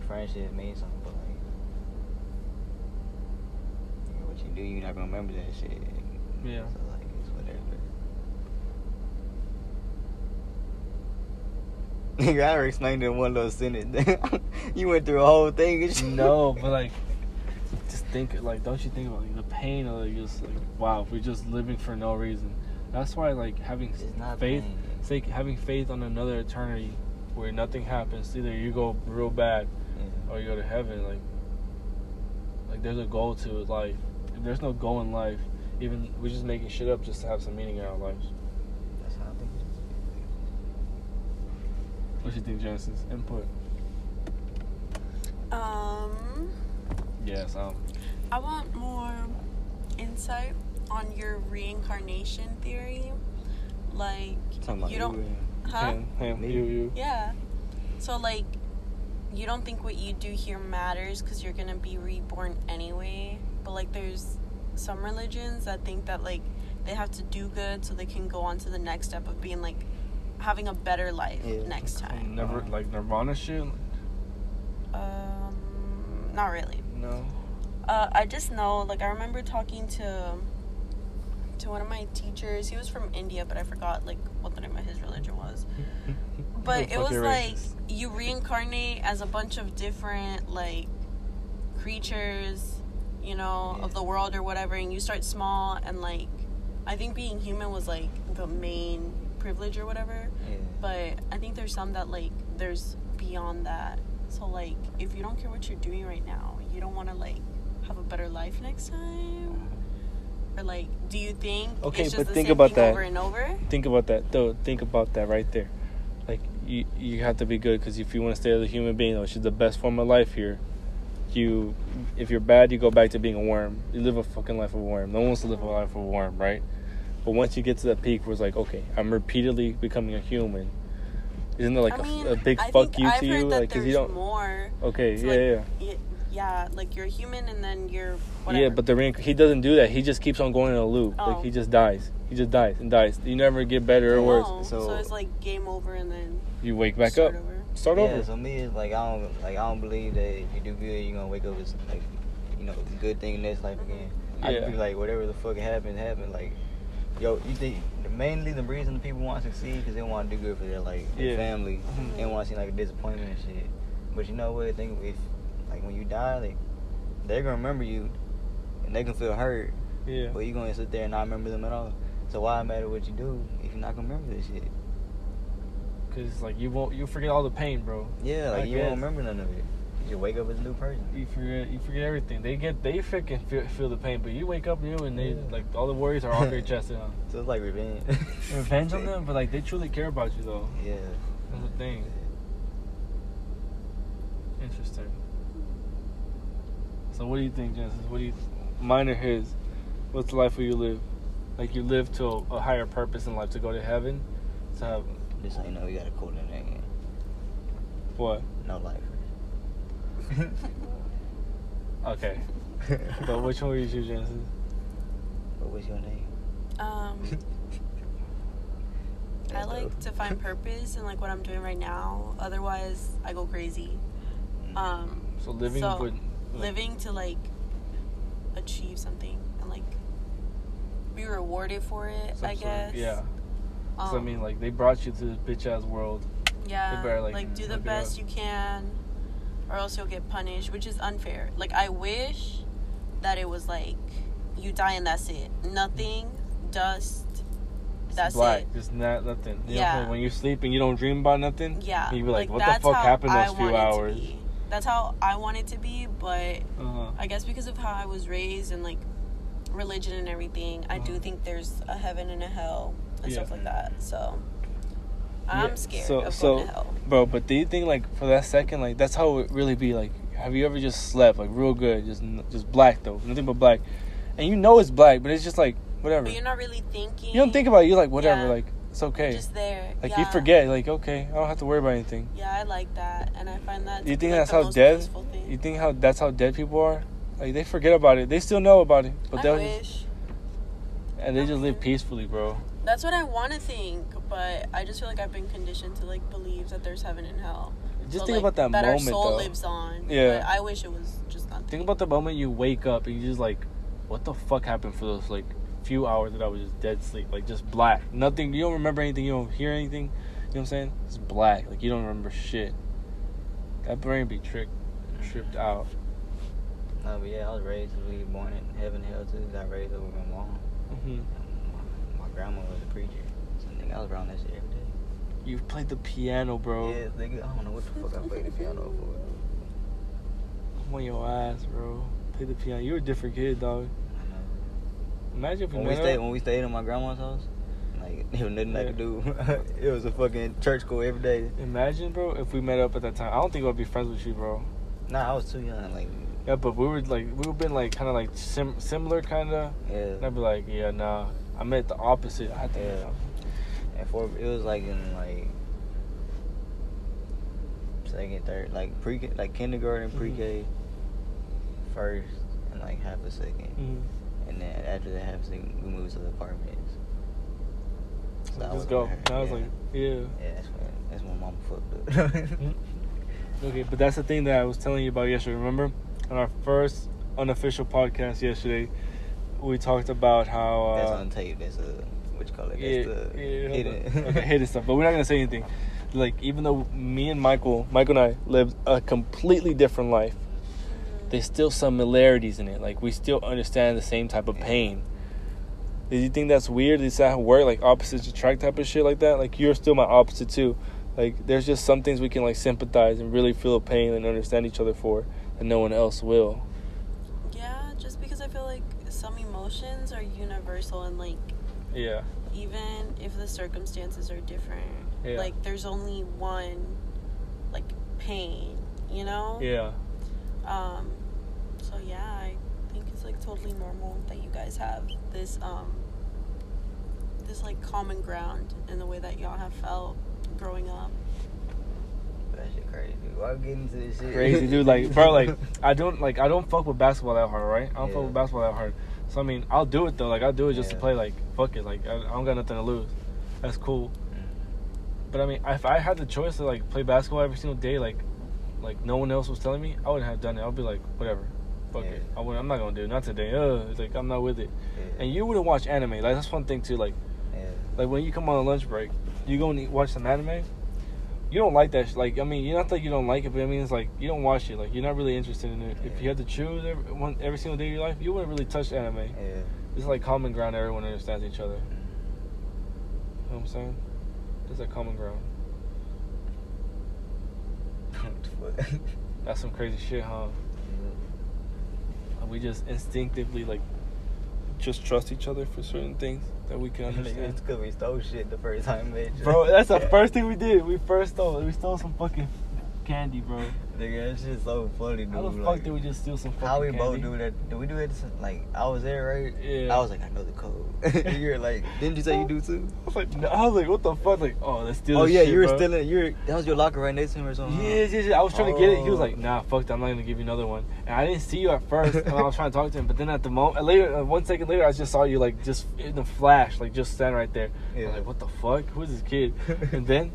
Speaker 2: friendships mean something, but like you know, what you do, you're not gonna remember that shit.
Speaker 1: Yeah.
Speaker 2: So like it's whatever. Nigga, I explained it in one little sentence. you went through a whole thing and shit.
Speaker 1: No, but like, just think like, don't you think about like the pain of like just like, wow, we're just living for no reason. That's why like having faith,
Speaker 2: pain.
Speaker 1: say having faith on another eternity where nothing happens. Either you go real bad
Speaker 2: Yeah.
Speaker 1: or you go to heaven. Like, like there's a goal to life. If there's no goal in life, even we're just making shit up just to have some meaning in our lives.
Speaker 2: That's how I think it is.
Speaker 1: What do you think, Genesis? Input.
Speaker 3: Um,
Speaker 1: Yes. Um.
Speaker 3: I want more insight on your reincarnation theory. Like,
Speaker 2: Talking about
Speaker 3: you don't,
Speaker 2: and-
Speaker 3: huh?
Speaker 1: Him, him, you, you.
Speaker 3: Yeah. So like you don't think what you do here matters because you're gonna be reborn anyway. But like, there's some religions that think that like they have to do good so they can go on to the next step of being like having a better life
Speaker 2: Yeah.
Speaker 3: next time.
Speaker 1: Never like Nirvana shit.
Speaker 3: Um, not really.
Speaker 1: No.
Speaker 3: Uh, I just know, like, I remember talking to to one of my teachers. He was from India, but I forgot like what the name of his religion was. But it was like
Speaker 1: racist.
Speaker 3: you reincarnate as a bunch of different like creatures, you know, of the world or whatever, and you start small and like I think being human was like the main privilege or whatever.
Speaker 2: Yeah.
Speaker 3: But I think there's some that like there's beyond that. So like if you don't care what you're doing right now, you don't want to like have a better life next time. Or like, do you think
Speaker 1: Okay,
Speaker 3: it's just
Speaker 1: but think about that.
Speaker 3: over and over?
Speaker 1: Think about that though. Think about that right there. Like you, you have to be good because if you want to stay as a human being, which is the best form of life here, you, if you're bad, you go back to being a worm. You live a fucking life of a worm. No one wants to live a life of a worm, right? But once you get to that peak where it's like, okay, I'm repeatedly becoming a human. Isn't it like
Speaker 3: I
Speaker 1: a-
Speaker 3: mean,
Speaker 1: a, big
Speaker 3: I
Speaker 1: fuck you
Speaker 3: I've
Speaker 1: to
Speaker 3: heard
Speaker 1: you?
Speaker 3: that
Speaker 1: Like, cause you don't.
Speaker 3: more.
Speaker 1: Okay,
Speaker 3: It's
Speaker 1: yeah,
Speaker 3: like-
Speaker 1: yeah.
Speaker 3: y- Yeah, like you're a human and then you're whatever.
Speaker 1: Yeah, but the reinc- he doesn't do that. He just keeps on going in a loop.
Speaker 3: Oh.
Speaker 1: Like he just dies. He just dies and dies. You never get better or worse.
Speaker 3: So,
Speaker 2: So-
Speaker 3: it's like game over and then
Speaker 1: You wake back
Speaker 3: start
Speaker 1: up.
Speaker 3: over.
Speaker 1: Start
Speaker 2: yeah,
Speaker 1: over.
Speaker 2: so me it's like I don't like I don't believe that if you do good you're gonna wake up as like you know good thing in this life mm-hmm. again. I
Speaker 1: Yeah.
Speaker 2: just be like whatever the fuck happened happened. Like yo, you think mainly the reason people want to succeed because they want to do good for their like their
Speaker 1: Yeah.
Speaker 2: family.
Speaker 1: Mhm.
Speaker 2: They don't want to see like a disappointment and shit. But you know what? Think if like when you die, like they're gonna remember you and they can feel hurt.
Speaker 1: Yeah.
Speaker 2: But you gonna sit there and not remember them at all. So why matter what you do if you're not gonna remember this shit?
Speaker 1: Cause like you won't, you forget all the pain, bro.
Speaker 2: Yeah, like
Speaker 1: I
Speaker 2: you
Speaker 1: guess.
Speaker 2: won't remember none of it. You wake up as a new person.
Speaker 1: You forget, you forget everything. They get, they freaking feel, feel the pain, but you wake up new and they like all the worries are off your chest. Know?
Speaker 2: So it's like revenge.
Speaker 1: Revenge on them, but like they truly care about you though.
Speaker 2: Yeah.
Speaker 1: That's the thing. Interesting. So what do you think, Genesis? What do you, mine or his? What's the life will you live? Like you live to a, higher purpose in life to go to heaven, to have
Speaker 2: so you know, you got a cool name.
Speaker 1: what?
Speaker 2: No life.
Speaker 1: Okay, but which one would you choose, Genesis?
Speaker 2: What was your name?
Speaker 3: Um, I like to find purpose in like what I'm doing right now. Otherwise, I go crazy. Um,
Speaker 1: So living
Speaker 3: So,
Speaker 1: would
Speaker 3: living to like achieve something and like be rewarded for it.
Speaker 1: some
Speaker 3: I
Speaker 1: sort of-
Speaker 3: guess.
Speaker 1: yeah.
Speaker 3: Um,
Speaker 1: so I mean, like they brought you to this bitch ass world.
Speaker 3: yeah,
Speaker 1: better, like,
Speaker 3: like, do the best you can, or else you'll get punished, which is unfair. Like I wish that it was like you die and that's it. Nothing, dust. That's
Speaker 1: black,
Speaker 3: it.
Speaker 1: just not nothing. You know
Speaker 3: Yeah.
Speaker 1: saying? when you're sleeping, you don't dream about nothing.
Speaker 3: Yeah.
Speaker 1: You be like, what the fuck happened
Speaker 3: I
Speaker 1: those few
Speaker 3: it to
Speaker 1: hours?
Speaker 3: be. That's how I want it to be, but
Speaker 1: Uh-huh.
Speaker 3: I guess because of how I was raised and like religion and everything, I do
Speaker 1: Uh-huh.
Speaker 3: think there's a heaven and a hell and stuff like that. So I'm
Speaker 1: Yeah,
Speaker 3: scared
Speaker 1: so-
Speaker 3: of
Speaker 1: so-
Speaker 3: going to hell.
Speaker 1: Bro, but do you think like for that second, like that's how it really be? Like, have you ever just slept like real good, just just black though, nothing but black, and you know it's black, but it's just like whatever.
Speaker 3: But you're not really thinking.
Speaker 1: You don't think about it. You're like whatever,
Speaker 3: Yeah.
Speaker 1: like it's okay.
Speaker 3: Just there.
Speaker 1: like
Speaker 3: yeah.
Speaker 1: you forget, like okay, I don't have to worry about anything.
Speaker 3: Yeah, I like that, and I find that.
Speaker 1: You think
Speaker 3: like,
Speaker 1: that's how dead? You think how that's how dead people are? Like they forget about it. They still know about it, but they'll just, and they
Speaker 3: I
Speaker 1: just live peacefully, bro.
Speaker 3: That's what I want to think, but I just feel like I've been conditioned to like believe that there's heaven and hell.
Speaker 1: Just
Speaker 3: So,
Speaker 1: think
Speaker 3: like,
Speaker 1: about that,
Speaker 3: that
Speaker 1: moment
Speaker 3: our soul
Speaker 1: though.
Speaker 3: lives on.
Speaker 1: Yeah.
Speaker 3: But I wish it was just nothing.
Speaker 1: Think about the moment you wake up and you just like, what the fuck happened for those like few hours that I was just dead sleep, like just black, nothing. You don't remember anything. You don't hear anything. You know what I'm saying? It's black. Like you don't remember shit. That brain be tricked, tripped out.
Speaker 2: No, but yeah, I was raised to be born in heaven, hell too. Got raised over my mom.
Speaker 1: hmm
Speaker 2: My, my grandma was a preacher. So nigga, I was around that shit every day.
Speaker 1: You played the piano, bro.
Speaker 2: Yeah, nigga, I don't know what the fuck I played the piano for.
Speaker 1: I'm on your ass, bro. Play the piano. You're a different kid, dog.
Speaker 2: I know.
Speaker 1: Imagine if we
Speaker 2: When we stayed when we stayed in my grandma's house, like there was nothing I could do. it was a fucking church school every day.
Speaker 1: Imagine, bro, if we met up at that time. I don't think I'd be friends with you, bro.
Speaker 2: Nah, I was too young. Like,
Speaker 1: Yeah, but we were like, we were been like kind of like sim- similar, kind of.
Speaker 2: yeah.
Speaker 1: And I'd be like, yeah, nah. I meant the opposite. I had to.
Speaker 2: Yeah. And for it was like in like second, third, like pre, like kindergarten,
Speaker 1: Mhm.
Speaker 2: pre-K, first, and like half a 2nd
Speaker 1: Mhm.
Speaker 2: and then after that half a second, we moved to the apartments. So
Speaker 1: Let's
Speaker 2: was
Speaker 1: go.
Speaker 2: when her-
Speaker 1: And I was
Speaker 2: yeah.
Speaker 1: like, yeah.
Speaker 2: yeah, that's when that's when mama fucked up.
Speaker 1: Mhm. Okay, but that's the thing that I was telling you about yesterday. Remember, on our first unofficial podcast yesterday, we talked about how. Uh,
Speaker 2: that's on tape. That's a what you call it?
Speaker 1: yeah,
Speaker 2: That's the
Speaker 1: yeah,
Speaker 2: hidden.
Speaker 1: okay, hidden stuff. But we're not gonna say anything. Like, even though me and Michael, Michael and I lived a completely different life, there's still some similarities in it. Like, we still understand the same type of pain. Do you think that's weird? Is that how work? Like opposites attract type of shit like that? Like you're still my opposite too. Like there's just some things we can like sympathize and really feel pain and understand each other for that no one else will.
Speaker 3: Yeah, just because I feel like some emotions are universal and like
Speaker 1: Yeah.
Speaker 3: even if the circumstances are different,
Speaker 1: Yeah.
Speaker 3: like there's only one like pain, you know?
Speaker 1: Yeah.
Speaker 3: Um so yeah, I think it's like totally normal that you guys have this um this like common ground in the way that y'all have felt growing up.
Speaker 2: that shit crazy, dude. Why get into this shit?
Speaker 1: Crazy dude, like bro, like I don't like I don't fuck with basketball that hard, right? I don't
Speaker 2: Yeah.
Speaker 1: fuck with basketball that hard. So I mean, I'll do it though. Like I'll do it just to play. Like fuck it. Like I, I don't got nothing to lose. That's cool.
Speaker 2: Mm.
Speaker 1: But I mean, if I had the choice to like play basketball every single day, like like no one else was telling me, I wouldn't have done it. I'd be like, whatever, fuck it. I would, I'm not gonna do it. Not today. Uh, it's like I'm not with it.
Speaker 2: Yeah.
Speaker 1: And you wouldn't watch anime. Like that's one thing too. Like
Speaker 2: yeah.
Speaker 1: like when you come on a lunch break, you go and watch some anime. You don't like that. Sh- like I mean, you're not that you don't like it, but I mean it's like you don't watch it. Like you're not really interested in it. If you had to choose every, one, every single day of your life, you wouldn't really touch anime.
Speaker 2: Yeah.
Speaker 1: It's like common ground. Everyone understands each other. You know what I'm saying? There's like common ground.
Speaker 2: What the fuck?
Speaker 1: That's some crazy shit, huh? We just instinctively like just trust each other for certain things that we can understand.
Speaker 2: It's because we stole shit the first time, man.
Speaker 1: Bro, that's the first thing we did. We first stole. We stole some fucking candy, bro.
Speaker 2: Nigga, that shit's so funny, dude.
Speaker 1: How the
Speaker 2: like,
Speaker 1: fuck did we just steal some fucking
Speaker 2: How we
Speaker 1: candy?
Speaker 2: both do that? Did we do it? Like I was there, right?
Speaker 1: Yeah.
Speaker 2: I was like, I know the code. You're like, didn't you say you do too?
Speaker 1: I was like, no, I was like, what the fuck? Like, oh, let's steal.
Speaker 2: oh yeah,
Speaker 1: shit,
Speaker 2: you were
Speaker 1: bro.
Speaker 2: still in. You were that was your locker right next to him or something. huh?
Speaker 1: Yeah, yeah, yeah. I was trying to get it. He was
Speaker 2: Oh.
Speaker 1: like, "Nah, fuck that. I'm not gonna give you another one." And I didn't see you at first, and I was trying to talk to him. But then at the moment, later, uh, one second later, I just saw you like just in the flash, like just stand right there. I
Speaker 2: Yeah.
Speaker 1: like, "What the fuck? Who's this kid?" and then,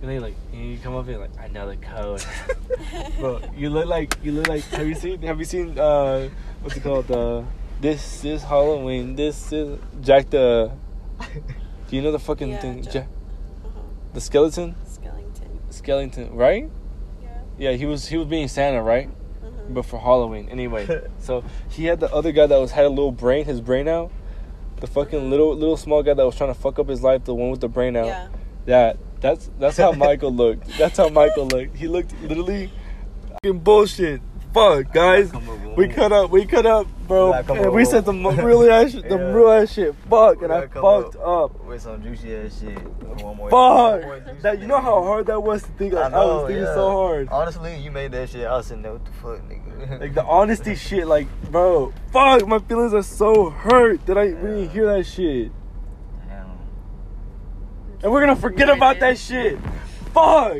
Speaker 1: and then like, and you come up here like, "I know the code." Bro, you look like you look like. Have you seen? Have you seen? uh What's it called? Uh, this is Halloween. This is Jack the. Do you know the fucking
Speaker 3: Yeah,
Speaker 1: thing?
Speaker 3: Jack-
Speaker 1: Jack,
Speaker 3: Uh-huh.
Speaker 1: the skeleton.
Speaker 3: Skellington.
Speaker 1: Skeleton, right?
Speaker 3: Yeah.
Speaker 1: Yeah, he was he was being Santa, right?
Speaker 3: Mhm.
Speaker 1: But for Halloween, anyway. so he had the other guy that was had a little brain, his brain out. The fucking little little small guy that was trying to fuck up his life, the one with the brain out.
Speaker 3: Yeah.
Speaker 1: That that's that's how Michael looked. That's how Michael looked. He looked literally fucking bullshit. Fuck, guys.
Speaker 2: Come up with
Speaker 1: We cut up, we cut up, bro. And we said the
Speaker 2: one.
Speaker 1: mo- real ass, shit,
Speaker 2: Yeah.
Speaker 1: real ass shit. Fuck, and I fucked up.
Speaker 2: with some juicy ass shit. One more.
Speaker 1: Fuck. That you know how hard that was to think.
Speaker 2: I
Speaker 1: Like, I,
Speaker 2: know,
Speaker 1: was thinking
Speaker 2: yeah.
Speaker 1: so hard.
Speaker 2: Honestly, you made that shit. I was sitting there, what the fuck, nigga?
Speaker 1: Like the honesty shit, like, bro, fuck, my feelings are so hurt that I really
Speaker 2: Yeah.
Speaker 1: hear that shit. And we're gonna forget about that shit. Fuck!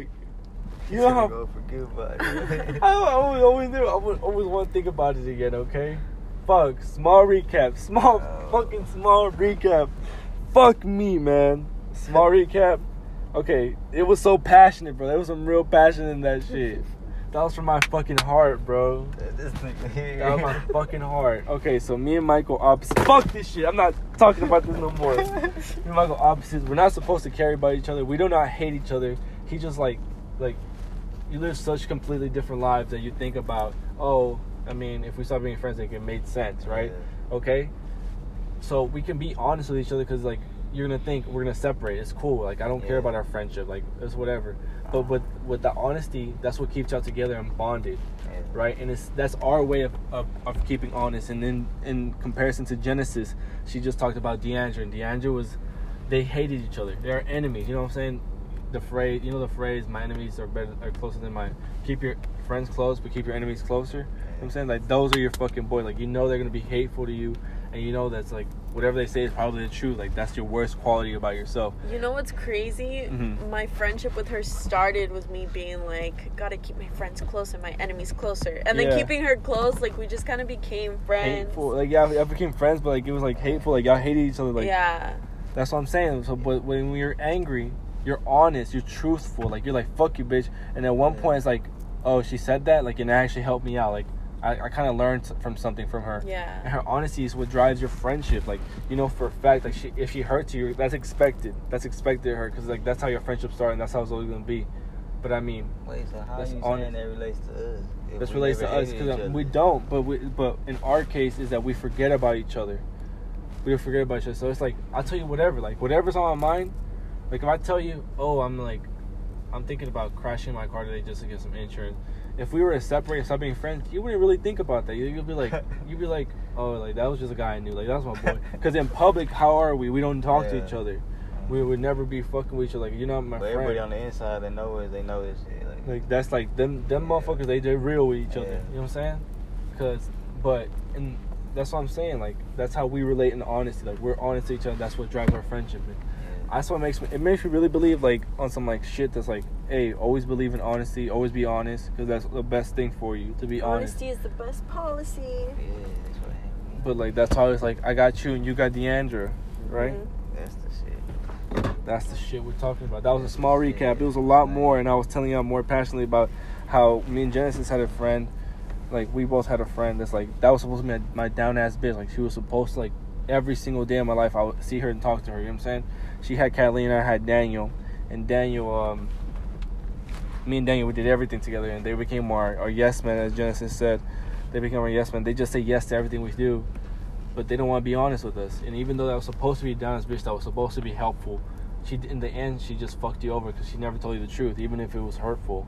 Speaker 1: You know how.
Speaker 2: Forget about it.
Speaker 1: I always, always, do, I would always want to think about it again, okay? Fuck, small recap. Small,
Speaker 2: Oh.
Speaker 1: fucking small recap. Fuck me, man. Small recap. Okay, it was so passionate, bro. There was some real passion in that shit. That was from my fucking heart, bro.
Speaker 2: this nigga here.
Speaker 1: That was my fucking heart. Okay, so me and Michael opposite. Fuck this shit. I'm not talking about this no more. me and Michael opposites. We're not supposed to care about each other. We do not hate each other. He just like, like, you live such completely different lives that you think about. Oh, I mean, if we start being friends, like it made sense, right? Okay. So we can be honest with each other because like you're gonna think we're gonna separate. It's cool. Like I don't care about our friendship. Like it's whatever. But with with the honesty, that's what keeps y'all together and bonded
Speaker 2: Yeah.
Speaker 1: right? And it's that's our way of, of, of keeping honest. And then in comparison to Genesis, she just talked about Deandra, and Deandra was they hated each other. They're enemies. You know what I'm saying? The phrase, you know, the phrase, "My enemies are better, are closer than mine." Keep your friends close, but keep your enemies closer. You know what I'm saying like those are your fucking boys. Like you know they're gonna be hateful to you, and you know that's like whatever they say is probably the truth. Like that's your worst quality about yourself.
Speaker 3: You know what's crazy?
Speaker 1: Mhm.
Speaker 3: My friendship with her started with me being like, gotta keep my friends close and my enemies closer. And then
Speaker 1: Yeah.
Speaker 3: keeping her close, like we just kind of became friends.
Speaker 1: Hateful, like yeah, I became friends, but like it was like hateful. Like y'all hated each other. Like
Speaker 3: yeah.
Speaker 1: that's what I'm saying. So, but when you're angry, you're honest, you're truthful. Like you're like fuck you, bitch. And at one point, it's like, oh, she said that. Like and it actually helped me out. Like I, I kind of learned from something from her. Yeah. And
Speaker 3: Yeah.
Speaker 1: her honesty is what drives your friendship. Like you know for a fact, like she, if she hurts you, that's expected. That's expected of her because like that's how your friendship started, and that's how it's always gonna be. But I mean,
Speaker 2: Wait, so how
Speaker 1: That's
Speaker 2: you
Speaker 1: honest.
Speaker 2: saying that relates to us? If
Speaker 1: this
Speaker 2: we
Speaker 1: relates to us because um,
Speaker 2: other?
Speaker 1: we don't. But we, but in our case is that we forget about each other. We forget about each other. So it's like I'll tell you whatever. Like whatever's on my mind. Like if I tell you, oh, I'm like, I'm thinking about crashing my car today just to get some insurance. If we were to separate and stop being friends, you wouldn't really think about that. You- You'd be like, you'd be like, oh, like that was just a guy I knew. Like that's my boy. Because in public, how are we? We don't talk to each other. We would never be fucking with each other. Like you're not my
Speaker 2: But
Speaker 1: friend.
Speaker 2: everybody on the inside, they know it. They know this. Like,
Speaker 1: Like that's like them them
Speaker 2: Yeah.
Speaker 1: motherfuckers. They they real with each other.
Speaker 2: Yeah.
Speaker 1: You know what I'm saying? Cause but and that's what I'm saying. Like that's how we relate in honesty. Like we're honest to each other. That's what drives our friendship. And
Speaker 2: yeah.
Speaker 1: That's what makes me. It makes me really believe like on some like shit that's like, hey, always believe in honesty. Always be honest. Cause that's the best thing for you to be honest.
Speaker 3: Honesty is the best policy.
Speaker 2: yeah, that's what happened.
Speaker 1: But like that's always like I got you and you got Deandra, right?
Speaker 3: Mhm.
Speaker 2: That's the shit.
Speaker 1: That's the shit we're talking about. That was a small recap. It was a lot more, and I was telling y'all more passionately about how me and Genesis had a friend. Like we both had a friend that's like that was supposed to be my, my down ass bitch. Like she was supposed to like every single day of my life I would see her and talk to her. You know what I'm saying? She had Kathleen, I had Daniel, and Daniel. um Me and Daniel we did everything together, and they became our our yes men, as Genesis said. They became our yes men. They just say yes to everything we do, but they don't want to be honest with us. And even though that was supposed to be ass bitch, that was supposed to be helpful she in the end she just fucked you over because she never told you the truth even if it was hurtful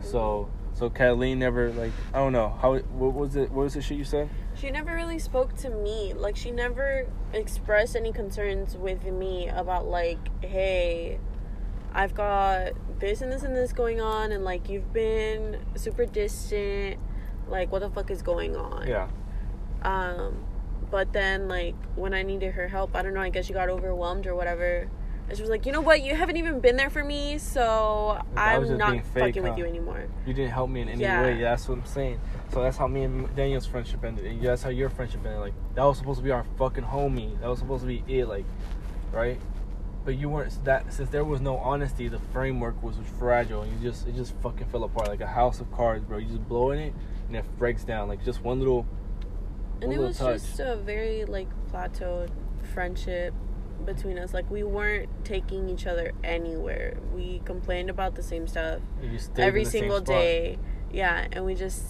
Speaker 1: so so Kathleen never like i don't know how what was it what was the shit you said
Speaker 3: She never really spoke to me. Like she never expressed any concerns with me about like, hey, I've got this and this and this going on and like you've been super distant. Like what the fuck is going on?
Speaker 1: yeah
Speaker 3: Um but then like when I needed her help, I don't know, I guess she got overwhelmed or whatever. And she was like, you know what, you haven't even been there for me, so
Speaker 1: That
Speaker 3: I'm not
Speaker 1: fake,
Speaker 3: fucking
Speaker 1: huh?
Speaker 3: with you anymore.
Speaker 1: you didn't help me in any
Speaker 3: Yeah.
Speaker 1: way. That's what i'm saying. So that's how me and daniel's friendship ended. And that's how your friendship ended. Like that was supposed to be our fucking homie. That was supposed to be it like right? But you weren't that since there was no honesty the framework was fragile. And you just it just fucking fell apart. Like a house of cards bro. You just blow in it and it breaks down. Like just one little One and
Speaker 3: it
Speaker 1: little
Speaker 3: was
Speaker 1: touch.
Speaker 3: just a very like plateaued friendship between us. Like we weren't taking each other anywhere. We complained about the same stuff
Speaker 1: You just stayed
Speaker 3: every
Speaker 1: in the same
Speaker 3: single day. Yeah and we just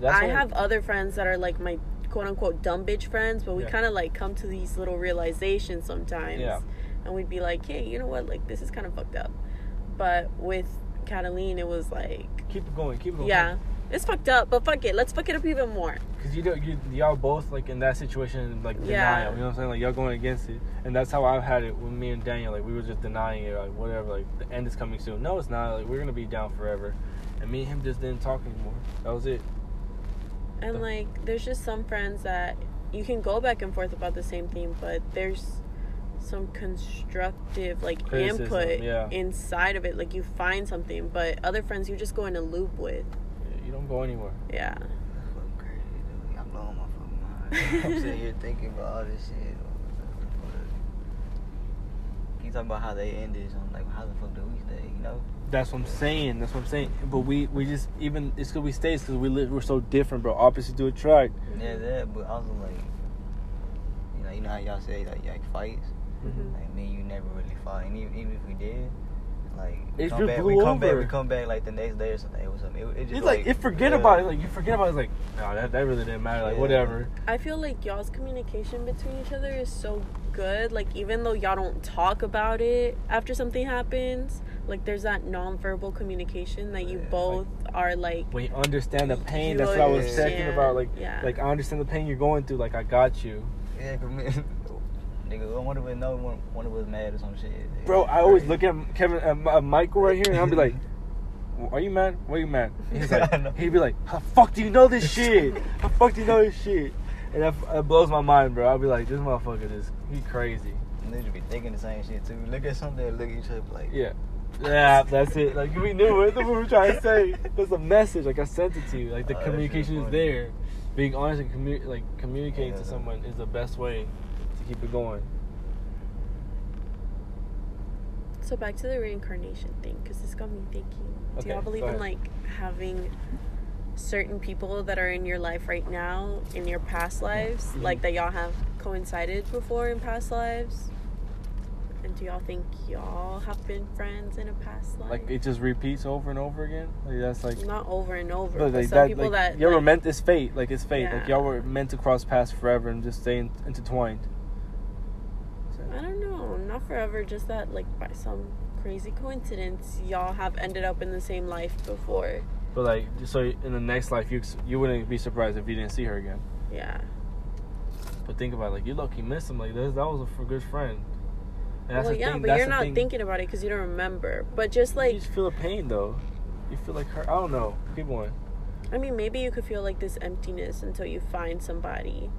Speaker 1: That's
Speaker 3: i have other friends that are like my quote unquote dumb bitch friends but we
Speaker 1: Yeah.
Speaker 3: kind of like come to these little realizations sometimes.
Speaker 1: Yeah.
Speaker 3: and we'd be like hey you know what? Like this is kind of fucked up. But with Kathleen it was like
Speaker 1: keep it going, keep it going.
Speaker 3: yeah it's fucked up but fuck it let's fuck it up even more
Speaker 1: Cause you don't, you y'all both like in that situation like denial.
Speaker 3: Yeah.
Speaker 1: You know what I'm saying? Like y'all going against it, and that's how I've had it with me and Daniel. Like we were just denying it, like whatever. Like the end is coming soon. No, it's not. Like we're gonna be down forever, and me and him just didn't talk anymore. That was it.
Speaker 3: And like, there's just some friends that you can go back and forth about the same thing, but there's some constructive like
Speaker 1: Criticism,
Speaker 3: input
Speaker 1: yeah.
Speaker 3: inside of it. Like you find something, but other friends you just go in a loop with.
Speaker 1: Yeah, You don't go anywhere.
Speaker 3: Yeah.
Speaker 2: That's fucking crazy, dude. Y'all blowing my fucking mind. I'm sitting here thinking about all this shit. You talking about how they ended? So I'm like, how the fuck do we stay? You know?
Speaker 1: That's what I'm saying. That's what I'm saying. But we we just even it's because we stay because we live, we're so different, bro. Opposite to attract.
Speaker 2: Yeah, that. But also like, you know, you know how y'all say like, like fights.
Speaker 3: Mhm.
Speaker 2: Like me, you never really fought, and even, even if we did, like we
Speaker 1: It
Speaker 2: come
Speaker 1: just
Speaker 2: back, we come back, we come back like the next day or something. It was something. It, it just
Speaker 1: It's like, you forget
Speaker 2: yeah.
Speaker 1: about it. Like you forget about it. It's like no, that that really didn't matter. Like
Speaker 2: Yeah.
Speaker 1: whatever.
Speaker 3: I feel like y'all's communication between each other is so good. Like even though y'all don't talk about it after something happens, like there's that nonverbal communication that you
Speaker 2: Yeah,
Speaker 3: both are like
Speaker 1: When you understand the pain,
Speaker 3: You
Speaker 1: that's what I was
Speaker 2: understand.
Speaker 1: talking about. Like
Speaker 3: Yeah.
Speaker 1: like I understand the pain you're going through. Like I got you.
Speaker 2: Yeah, cause me, nigga, one of us know one, us mad or some shit.
Speaker 1: Bro, I always look at Kevin, uh, uh, Michael right here, and I'll be like, "Are you mad? Why are you mad?" And he's like, he'd be like, "How the fuck do you know this shit? How the fuck do you know this shit?" and that, that blows my mind, bro. I'll be like, this motherfucker is he crazy.
Speaker 2: And they just be thinking the same shit too. Look at something and look at each other like,
Speaker 1: Yeah. Yeah, that's it. Like we knew it. That's what we were trying to say. There's a message. Like I sent it to you. Like the
Speaker 2: Oh,
Speaker 1: communication is there. Being honest and commu- like communicating
Speaker 2: Yeah.
Speaker 1: to someone is the best way keep it going.
Speaker 3: So back to the reincarnation thing, because this got me thinking. Do y'all believe in like having certain people that are in your life right now in your past lives,
Speaker 1: Mhm.
Speaker 3: like that y'all have coincided before in past lives? And do y'all think y'all have been friends in a past life?
Speaker 1: Like it just repeats over and over again. Like that's like.
Speaker 3: not over and over,
Speaker 1: But like
Speaker 3: some
Speaker 1: that,
Speaker 3: people
Speaker 1: like,
Speaker 3: that
Speaker 1: y'all were meant. It's fate. Like it's fate. Like y'all were meant to cross paths forever and just stay in, intertwined.
Speaker 3: I don't know, not forever, just that like by some crazy coincidence, y'all have ended up in the same life before.
Speaker 1: But like, so in the next life, you you wouldn't be surprised if you didn't see her again.
Speaker 3: Yeah.
Speaker 1: But think about it, like you lucky missed him. Like this, that was a good friend. And that's
Speaker 3: well, yeah,
Speaker 1: thing-
Speaker 3: but you're not
Speaker 1: thing-
Speaker 3: thinking about it because you don't remember. But just like you
Speaker 1: just feel the pain though. You feel like her. I don't know. Keep going.
Speaker 3: I mean, maybe you could feel like this emptiness until you find somebody,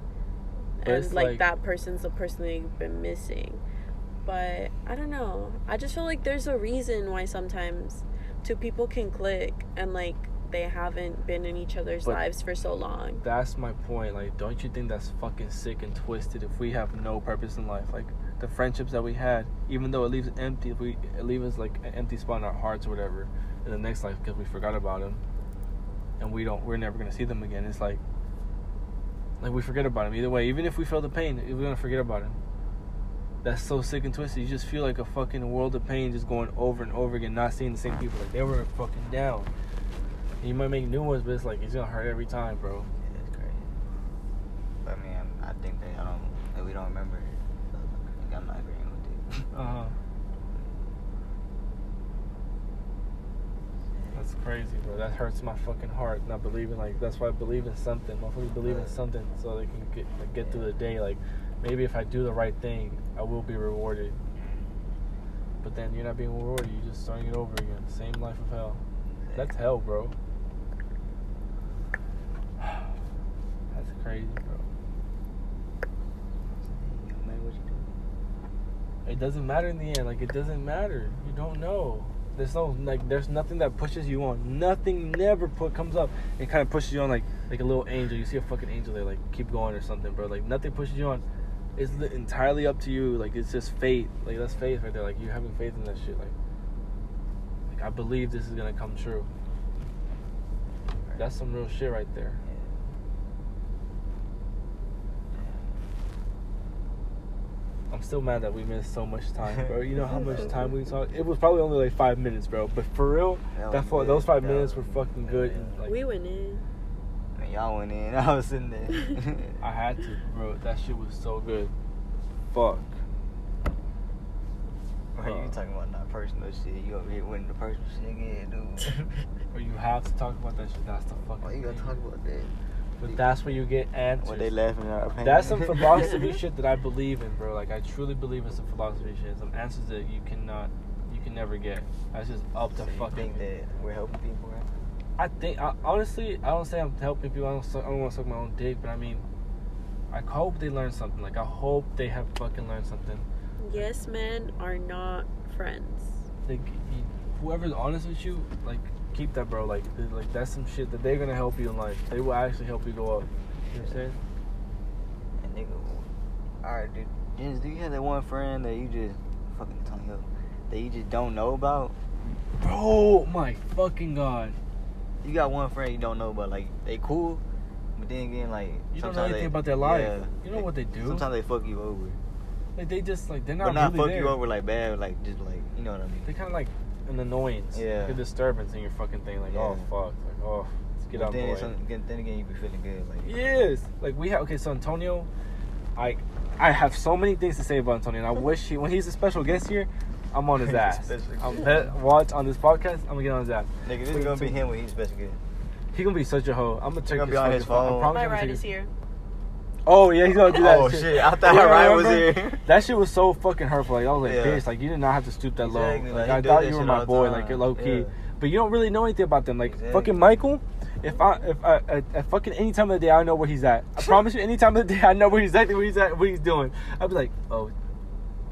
Speaker 3: and like,
Speaker 1: like-
Speaker 3: that person's the person that you've been missing. But I don't know. I just feel like there's a reason why sometimes two people can click and like they haven't been in each other's lives for so long.
Speaker 1: That's my point. Like, don't you think that's fucking sick and twisted if we have no purpose in life? Like the friendships that we had, even though it leaves empty, if we it leaves us like an empty spot in our hearts or whatever in the next life because we forgot about them, and we don't, we're never gonna see them again. It's like, like we forget about them either way. Even if we feel the pain, we're gonna forget about him. That's so sick and twisted. You just feel like a fucking world of pain just going over and over again, not seeing the same people. Like they were fucking down. And you might make new ones, but it's like it's gonna hurt every time, bro.
Speaker 2: Yeah, it's crazy. But I mean, I'm- think that I don't, that we don't remember I think I'm not agreeing with you.
Speaker 1: Uh huh. That's crazy, bro. That hurts my fucking heart. Not believing like that's why I believe in something. Motherfuckers believe in something so they can get like, get through the day. Like maybe if I do the right thing, I will be rewarded. But then you're not being rewarded. You're just starting it over again. Same life of hell. That's hell, bro. That's crazy, bro.
Speaker 2: You don't matter what you do.
Speaker 1: It doesn't matter in the end. Like it doesn't matter. You don't know. There's no like. There's nothing that pushes you on. Nothing never put comes up and kind of pushes you on like like a little angel. You see a fucking angel there, like keep going or something, bro. Like nothing pushes you on. It's entirely up to you. Like it's just fate. Like that's faith right there. Like you're having faith in that shit. Like like I believe this is gonna come true. That's some real shit right there.
Speaker 2: Yeah.
Speaker 1: I'm still mad that we missed so much time, bro. You know how much time we talked? It was probably only like five minutes, bro. But for real,
Speaker 2: That
Speaker 1: that for, those five
Speaker 2: That
Speaker 1: minutes were fucking good. And like,
Speaker 3: we went in.
Speaker 2: Man, y'all went in. I was sitting there.
Speaker 1: I had to, bro. That shit was so good. Fuck.
Speaker 2: Bro, you talking about not personal shit. You over here winning the personal shit again, dude.
Speaker 1: Or you have to talk about that shit. That's the fucking.
Speaker 2: Why you gotta
Speaker 1: thing.
Speaker 2: talk about that?
Speaker 1: But that's where you get answers.
Speaker 2: What they laughing at our pain.
Speaker 1: That's some philosophy shit that I believe in, bro. Like I truly believe in some philosophy shit. Some answers that you cannot, you can never get. That's just up to
Speaker 2: So you
Speaker 1: fucking.
Speaker 2: think that we're helping people, right?
Speaker 1: I think I, honestly, I don't say I'm helping people. I don't. suck- I don't want to suck my own dick, but I mean, I hope they learn something. Like I hope they have fucking learned something.
Speaker 3: Yes, men are not friends.
Speaker 1: Like whoever's honest with you, like keep that, bro. Like like that's some shit that they're gonna help you in life. They will actually help you go up. You know what I'm saying?
Speaker 2: And nigga, alright, dude. Jens, do you have that one friend that you just fucking tongue up that you just don't know about?
Speaker 1: Bro, my fucking god.
Speaker 2: You got one friend you don't know about, like they cool, but then again, like
Speaker 1: You don't know anything
Speaker 2: they-
Speaker 1: about their life.
Speaker 2: yeah,
Speaker 1: You know what they do.
Speaker 2: Sometimes they fuck you over,
Speaker 1: Like they just like they're not
Speaker 2: but not
Speaker 1: really
Speaker 2: fuck
Speaker 1: there.
Speaker 2: you over like bad, like just like you know what I mean.
Speaker 1: They're kind of like an annoyance,
Speaker 2: Yeah.
Speaker 1: like a disturbance in your fucking thing. Like oh fuck, like oh let's get
Speaker 2: but
Speaker 1: out
Speaker 2: then,
Speaker 1: boy.
Speaker 2: some, again, then again, you be feeling good, like
Speaker 1: Yes, like we have. Okay, so Antonio, I I have so many things to say about Antonio, and I wish he when he's a special guest here, I'm on his ass. I'm bet, watch on this podcast. I'm gonna get on his ass.
Speaker 2: Nigga, this is gonna be him when he's special good.
Speaker 1: He gonna be such a hoe. I'm gonna check
Speaker 2: gonna
Speaker 1: his
Speaker 2: be on
Speaker 1: fucking
Speaker 2: his
Speaker 1: phone. I
Speaker 2: phone.
Speaker 1: promise
Speaker 3: My
Speaker 1: I'm gonna
Speaker 3: ride is
Speaker 1: his-
Speaker 3: here.
Speaker 1: Oh yeah, he's gonna do that.
Speaker 2: Oh,
Speaker 1: shit.
Speaker 2: shit, I thought
Speaker 1: Yeah,
Speaker 2: Ryan was here.
Speaker 1: That shit was so fucking hurtful. Like I was like,
Speaker 2: Yeah.
Speaker 1: bitch, like you did not have to stoop that
Speaker 2: Exactly,
Speaker 1: low.
Speaker 2: like,
Speaker 1: Like, I thought you were my boy, like you're low key.
Speaker 2: Yeah.
Speaker 1: But you don't really know anything about them. Like
Speaker 2: Exactly.
Speaker 1: fucking Michael if I if I at, at fucking any time of the day I know where he's at. I promise you, any time of the day I know where exactly where he's at, what he's doing. I'd be like, oh,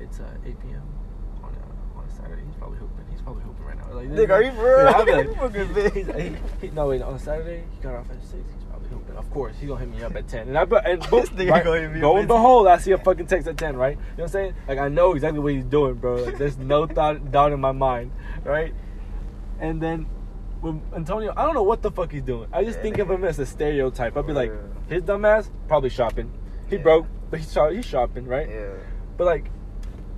Speaker 1: it's uh, 8 p.m. on a, on a Saturday. He's probably hooping. He's probably hooping right now. Like,
Speaker 2: Nigga, are you for real?
Speaker 1: Yeah, I'd be like,
Speaker 2: You fucking
Speaker 1: he's, he, he, no wait, on Saturday he got off at six. He's probably hooping. Of course, he's gonna hit me up at ten. And I but and boom,
Speaker 2: This nigga
Speaker 1: right,
Speaker 2: gonna hit me
Speaker 1: go
Speaker 2: up
Speaker 1: and
Speaker 2: at
Speaker 1: behold, I see a fucking text at ten. Right? You know what I'm saying? Like I know exactly what he's doing, bro. Like there's no thought doubt in my mind. Right? And then when Antonio, I don't know what the fuck he's doing. I just
Speaker 2: Yeah,
Speaker 1: think of him as a stereotype. I'd be like, his dumb ass probably shopping. He
Speaker 2: Yeah.
Speaker 1: broke, but he's he's shopping, right?
Speaker 2: Yeah.
Speaker 1: But like,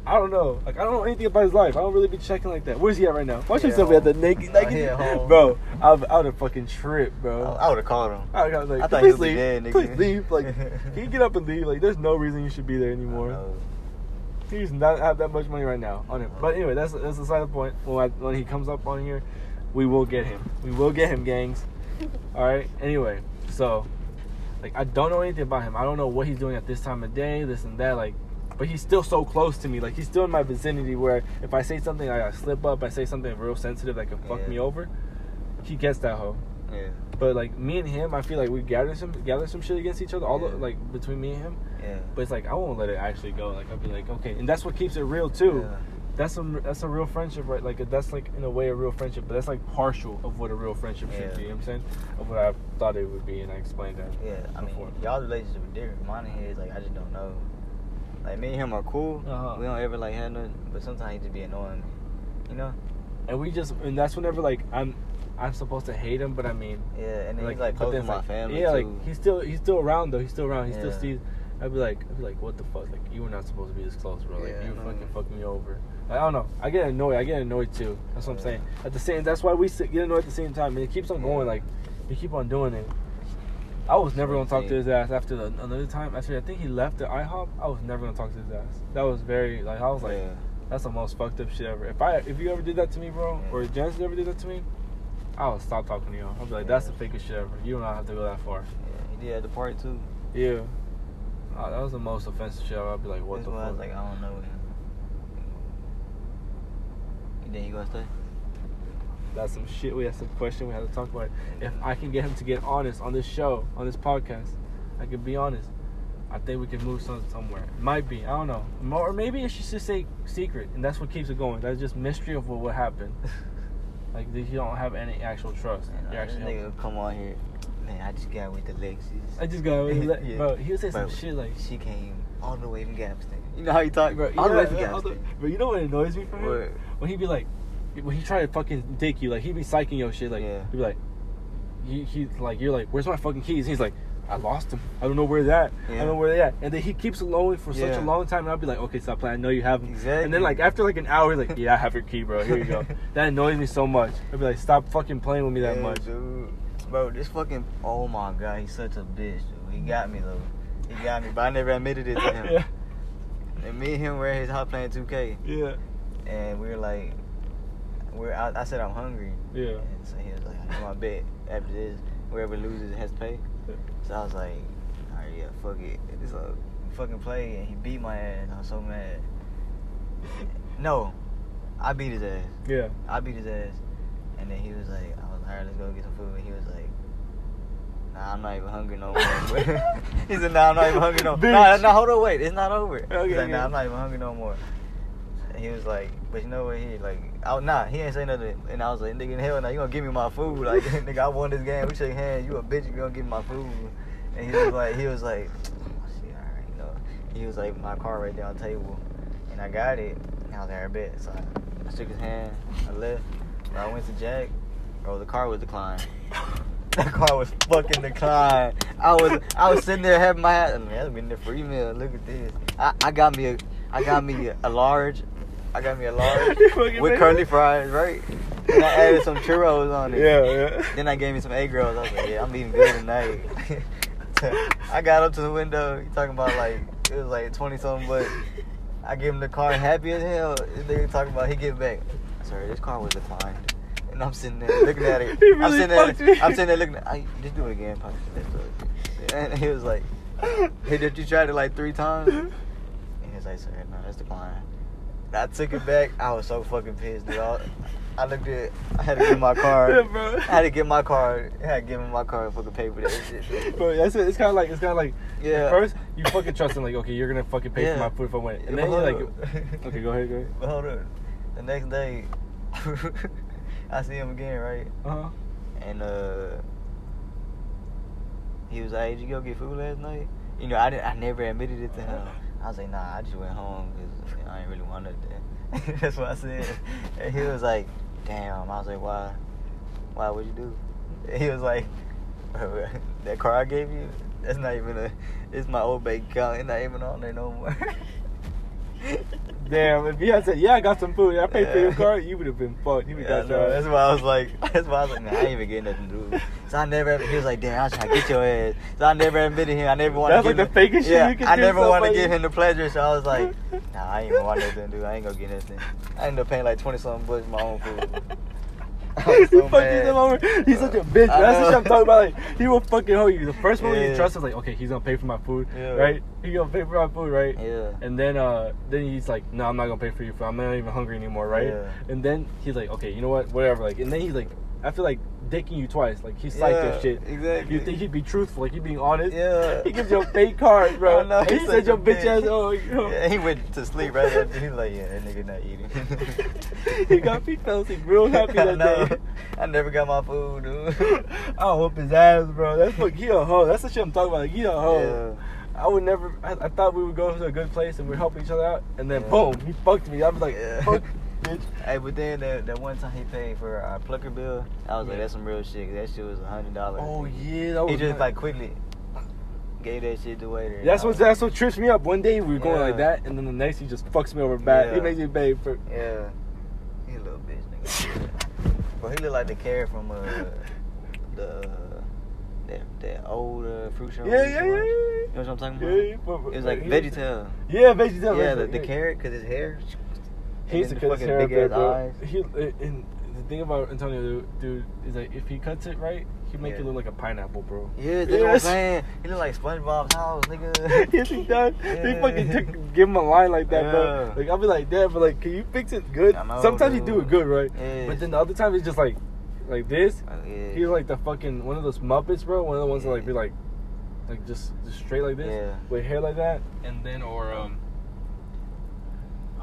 Speaker 1: I don't know. Like I don't know anything about his life. I don't really be checking like that. Where's he at right now? Watch
Speaker 2: He
Speaker 1: himself
Speaker 2: at
Speaker 1: at the naked, naked
Speaker 2: he home.
Speaker 1: bro. I would, I would have fucking tripped, bro.
Speaker 2: I, would have called him.
Speaker 1: I was like,
Speaker 2: I thought
Speaker 1: please
Speaker 2: he
Speaker 1: leave,
Speaker 2: dead, nigga.
Speaker 1: please leave. Like, can you get up and leave? Like, there's no reason you should be there anymore. He does not have that much money right now on him. But anyway, that's that's the side point. When I, when he comes up on here, we will get him. We will get him, gangs. All right. Anyway, so like I don't know anything about him. I don't know what he's doing at this time of day, this and that. Like, but he's still so close to me. Like he's still in my vicinity. Where if I say something, I, I slip up. I say something real sensitive that can fuck
Speaker 2: Yeah.
Speaker 1: me over. He gets that hoe.
Speaker 2: Yeah.
Speaker 1: But like me and him, I feel like we gather some gather some shit against each other. All the, like between me and him.
Speaker 2: Yeah.
Speaker 1: But it's like I won't let it actually go. Like I'll be like, okay, and that's what keeps it real too.
Speaker 2: Yeah.
Speaker 1: That's some that's a real friendship, right? Like that's like in a way a real friendship, but that's like partial of what a real friendship should be. You know what I'm saying? Of what I thought it would be, and I explained that.
Speaker 2: Yeah, I mean,
Speaker 1: before.
Speaker 2: y'all's relationship is different. Mine and his, like, I just don't know. Like, me and him are cool.
Speaker 1: Uh-huh.
Speaker 2: We don't ever, like, have nothing, but sometimes he just be annoying me. You know?
Speaker 1: And we just and that's whenever like I'm I'm supposed to hate him, but I mean
Speaker 2: Yeah, and then he's, like, close to my
Speaker 1: like,
Speaker 2: family,
Speaker 1: Yeah,
Speaker 2: too.
Speaker 1: like he's still he's still around though. He's still around. He still
Speaker 2: Yeah.
Speaker 1: sees. I'd be like I'd be like, what the fuck? Like you were not supposed to be this close, bro. Like
Speaker 2: Yeah,
Speaker 1: you fucking fucking me over. Like, I don't know. I get annoyed. I get annoyed too. That's what I'm
Speaker 2: Yeah.
Speaker 1: saying. At the same, that's why we get annoyed at the same time, and it keeps on going. Like you keep on doing it. I was never gonna talk to his ass after the, another time. Actually, I think he left the IHOP. I was never gonna talk to his ass. That was very like I was like,
Speaker 2: yeah.
Speaker 1: that's the most fucked up shit ever. If I if you ever did that to me, bro,
Speaker 2: Yeah.
Speaker 1: or Janice ever did that to me, I would stop talking to you. I'd be like, that's the fakest shit ever. You don't have to go that far.
Speaker 2: yeah. He did at the party, too.
Speaker 1: Yeah. Uh, that was the most offensive shit. I'd be like, what
Speaker 2: That's
Speaker 1: the
Speaker 2: I
Speaker 1: fuck?
Speaker 2: was like, I don't know him. You gonna stay?
Speaker 1: That's some shit. We had some question we had to talk about. If I can get him to get honest on this show, on this podcast, I can be honest. I think we can move some somewhere. Might be. I don't know. Or maybe it should just say secret, and that's what keeps it going. That's just mystery of what would happen. Like you don't have any actual trust.
Speaker 2: Man, this
Speaker 1: actually.
Speaker 2: nigga come on here. Man, I just got with Alexis.
Speaker 1: I just got, with
Speaker 2: Yeah.
Speaker 1: bro. He would say some
Speaker 2: Bro,
Speaker 1: shit like,
Speaker 2: She came all the way from Galveston. You know how you talk,
Speaker 1: bro.
Speaker 2: All the way from
Speaker 1: yeah, the- Bro, you know what annoys me from him? When he be like, he try to fucking dick you, like he be psyching your shit, like
Speaker 2: Yeah.
Speaker 1: he be like, he he like you're like, where's my fucking keys? He's like, I lost them. I don't know where they're at. I don't know where they at. And then he keeps alone for such
Speaker 2: Yeah.
Speaker 1: a long time, and I'll be like, okay, stop playing. I know you have them. And then like after like an hour, he's like, yeah, I have your key, bro. Here you go. that annoys me so much. I'd be like, stop fucking playing with me that
Speaker 2: Yeah,
Speaker 1: much.
Speaker 2: dude. Bro, this fucking oh my god, he's such a bitch, dude. He got me though. He got me, but I never admitted it to him.
Speaker 1: yeah,
Speaker 2: And me and him were at his house playing 2K,
Speaker 1: yeah,
Speaker 2: and we were like, we're I, I said I'm hungry,
Speaker 1: yeah.
Speaker 2: and so he was like, I know I bet after this, whoever loses has to pay. So I was like, alright, yeah, fuck it. It's a fucking play, and he beat my ass. I was so mad. No, I beat his ass.
Speaker 1: Yeah.
Speaker 2: I beat his ass. And then he was like, I was like, alright, let's go get some food. And he was like, nah, I'm not even hungry no more. he said, nah, I'm not even hungry no more. Nah, nah, hold on, wait, it's not over.
Speaker 1: Okay,
Speaker 2: He's like, nah, I'm not even hungry no more. And he was like, but you know what, he like, I, nah, he ain't say nothing. And I was like, nigga, in hell, now you gonna give me my food. Like, nigga, I won this game. We shake hands. You a bitch, you gonna give me my food. And he was like, he was like, oh, shit, alright, you know. He was like, my car right there on the table. And I got it. And I was like, bet. So I, I shook his hand. I left. I went to Jack. Bro, the car was declined. That car was fucking declined. I was I was sitting there having my hat. Man, that's been the free meal. Look at this. I, I got me a I got me a large. I got me a large with curly fries, right? And I added some churros on it.
Speaker 1: Yeah, yeah.
Speaker 2: Then I gave me some egg rolls. I was like, yeah, I'm eating good tonight. I got up to the window. He talking about like it was like twenty something, but I gave him the car happy as hell. This nigga talking about he get back. Sorry, this car was declined. And I'm sitting there looking at it.
Speaker 1: He
Speaker 2: I'm sitting there.
Speaker 1: me.
Speaker 2: I'm sitting there looking. At, I, just do it again, Pops. That's all. And he was like, "Hey, did you try it like three times?" And he was like, "Sir, no, that's declined." I took it back. I was so fucking pissed, dude. I, I looked at. I had to get my
Speaker 1: Yeah,
Speaker 2: card.
Speaker 1: bro.
Speaker 2: I had to get my card. I had to give him my card for the pay for that shit.
Speaker 1: Bro, that's it. It's kind of like it's kind of like
Speaker 2: Yeah.
Speaker 1: First, you fucking trust him like, okay, you're gonna fucking pay
Speaker 2: Yeah.
Speaker 1: for my food if I win. And
Speaker 2: Yeah,
Speaker 1: then you're like, okay, go ahead, go ahead.
Speaker 2: But hold on. The next day, I see him again, right?
Speaker 1: Uh huh.
Speaker 2: And uh, he was like, "Did you go get food last night?" You know, I didn't. I never admitted it to him. I was like, "Nah, I just went home because I ain't really want nothing." That's what I said. And he was like, "Damn." I was like, "Why? Why? What'd you do?" And he was like, "That car I gave you, that's not even a. It's my old bank account. It's not even on there no more."
Speaker 1: Damn, if he had said, yeah, I got some food, I paid for your
Speaker 2: Yeah.
Speaker 1: car, you would have been fucked. You would
Speaker 2: Yeah,
Speaker 1: have
Speaker 2: no,
Speaker 1: got
Speaker 2: that's why I was like, that's why I was like, man, I ain't even getting nothing to do. So I never, he was like, damn, I was trying to get your ass. So I never admitted him. I never wanted
Speaker 1: That's
Speaker 2: to
Speaker 1: like
Speaker 2: give
Speaker 1: the
Speaker 2: him,
Speaker 1: fakest shit
Speaker 2: yeah,
Speaker 1: you can
Speaker 2: I never wanted to give him the pleasure. So I was like, nah, I ain't even want nothing to do. I ain't gonna get nothing. I ended up paying like 20 something bucks for my own food.
Speaker 1: He
Speaker 2: so
Speaker 1: fucking
Speaker 2: mad.
Speaker 1: him over. He's such a bitch.
Speaker 2: I
Speaker 1: That's the
Speaker 2: know.
Speaker 1: shit I'm talking about. Like, he will fucking hold you. The first one you
Speaker 2: Yeah.
Speaker 1: trust is like, okay, he's gonna pay for my food,
Speaker 2: Yeah.
Speaker 1: right? He gonna pay for my food, right?
Speaker 2: Yeah.
Speaker 1: And then uh then he's like, no, I'm not gonna pay for your food. I'm not even hungry anymore, right?
Speaker 2: Yeah.
Speaker 1: And then he's like, okay, you know what, whatever. Like, and then he's like, I feel like dicking you twice. Like he's psyched
Speaker 2: Yeah,
Speaker 1: that shit.
Speaker 2: exactly.
Speaker 1: You think he'd be truthful, like he'd being honest?
Speaker 2: Yeah.
Speaker 1: He gives you a fake card, bro.
Speaker 2: I know,
Speaker 1: And he said your bitch ass. Oh, yo.
Speaker 2: Yeah, he went to sleep right after. He was like, yeah, that nigga not eating.
Speaker 1: he got me fell asleep real happy
Speaker 2: I
Speaker 1: that
Speaker 2: know.
Speaker 1: day.
Speaker 2: I never got my food, dude.
Speaker 1: I'll whoop his ass, bro. That's what he a hoe. That's the shit I'm talking about. Like, he a hoe. I would never. I, I thought we would go to a good place and we'd help each other out, and then
Speaker 2: Yeah.
Speaker 1: boom, he fucked me. I was like,
Speaker 2: Yeah.
Speaker 1: fuck, bitch.
Speaker 2: Hey, but then that, that one time he paid for our plucker bill, I was like, that's some real shit. that shit was a hundred dollars.
Speaker 1: Oh yeah, that was.
Speaker 2: He just like quickly gave that shit to waiter.
Speaker 1: That's what that's what trips me up. One day we were going like that, and then the next he just fucks me over bad. He
Speaker 2: Yeah.
Speaker 1: makes me pay for.
Speaker 2: Yeah, he a little bitch nigga. Bro, he look like the carrot from uh the that that old uh, fruit show.
Speaker 1: Yeah, yeah, yeah, yeah.
Speaker 2: You know what I'm talking
Speaker 1: Yeah,
Speaker 2: about?
Speaker 1: yeah, but-
Speaker 2: It was like
Speaker 1: he-
Speaker 2: VeggieTale.
Speaker 1: Yeah, VeggieTale.
Speaker 2: Yeah, the, the carrot, cause his hair.
Speaker 1: He's
Speaker 2: and
Speaker 1: the
Speaker 2: then
Speaker 1: cut his
Speaker 2: fucking
Speaker 1: hair up
Speaker 2: big
Speaker 1: there,
Speaker 2: ass
Speaker 1: bro.
Speaker 2: eyes.
Speaker 1: He and the thing about Antonio, dude, dude, is that if he cuts it right, he make
Speaker 2: Yeah.
Speaker 1: it look like a pineapple, bro.
Speaker 2: Yeah, that's what I'm saying. He look like SpongeBob's house, nigga.
Speaker 1: yes, he does. They fucking took, give him a line like that, bro. Like I'll be like, Dad, but like, can you fix it good?
Speaker 2: Know,
Speaker 1: Sometimes you do it good, right?
Speaker 2: Yeah.
Speaker 1: But then the other time it's just like, like this.
Speaker 2: Uh, yeah.
Speaker 1: He's like the fucking one of those Muppets, bro. One of the ones that like be like, like just just straight like this,
Speaker 2: Yeah.
Speaker 1: with hair like that, and then or um,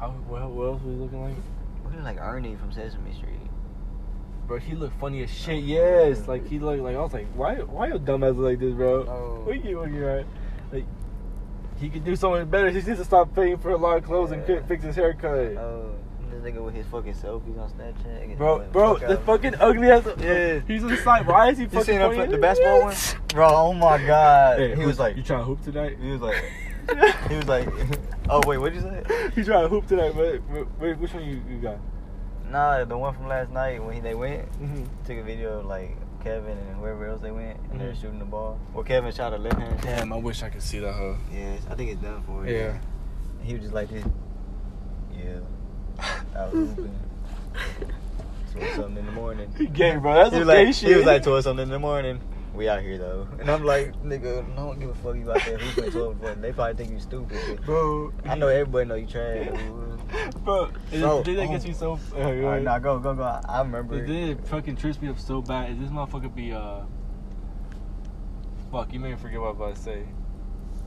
Speaker 1: how what, what else was he looking like?
Speaker 2: He look like Ernie from Sesame Street.
Speaker 1: Bro, he looked funny as shit. Yes, like he looked like I was like, why why your dumbass like this, bro?
Speaker 2: Oh.
Speaker 1: What you you right? Like he could do so much better. He needs to stop paying for a lot of clothes and
Speaker 2: Yeah.
Speaker 1: fi- fix his haircut.
Speaker 2: Oh, this nigga with his fucking selfies on Snapchat.
Speaker 1: Bro, bro, the
Speaker 2: out.
Speaker 1: fucking ugly ass.
Speaker 2: Yeah.
Speaker 1: he's on the side. Why is he
Speaker 2: You
Speaker 1: fucking?
Speaker 2: seen him
Speaker 1: funny?
Speaker 2: play the basketball one? Bro, oh my god.
Speaker 1: Hey,
Speaker 2: he was like,
Speaker 1: "You trying to hoop tonight?"
Speaker 2: he was like, he was like, oh wait, what'd you say?
Speaker 1: "He trying to hoop tonight." But wait, which one you, you got?
Speaker 2: Nah, the one from last night when he, they went,
Speaker 1: Mm-hmm.
Speaker 2: took a video of like Kevin and whoever else they went, and they were
Speaker 1: Mhm.
Speaker 2: shooting the ball. Well, Kevin shot a left hand.
Speaker 1: Damn, I wish I could see that. Huh?
Speaker 2: Yes, I think it's done for. it.
Speaker 1: Yeah.
Speaker 2: He was just like this. Yeah. I was hooping. Twelve something in the morning.
Speaker 1: He gay, bro. That's
Speaker 2: he was
Speaker 1: gay
Speaker 2: like,
Speaker 1: shit.
Speaker 2: he was like twelve something in the morning. We out here though, and I'm like, nigga, I don't give a fuck you out there hooping at twelve. But they probably think you stupid.
Speaker 1: bro.
Speaker 2: I know everybody know you trash.
Speaker 1: Bro, it,
Speaker 2: Bro,
Speaker 1: did that
Speaker 2: oh.
Speaker 1: me so. Uh,
Speaker 2: All right, now go, go, go. I, I remember.
Speaker 1: It did fucking trips me up so bad. Is this motherfucker be uh? Fuck, you made me forget what I was about to say.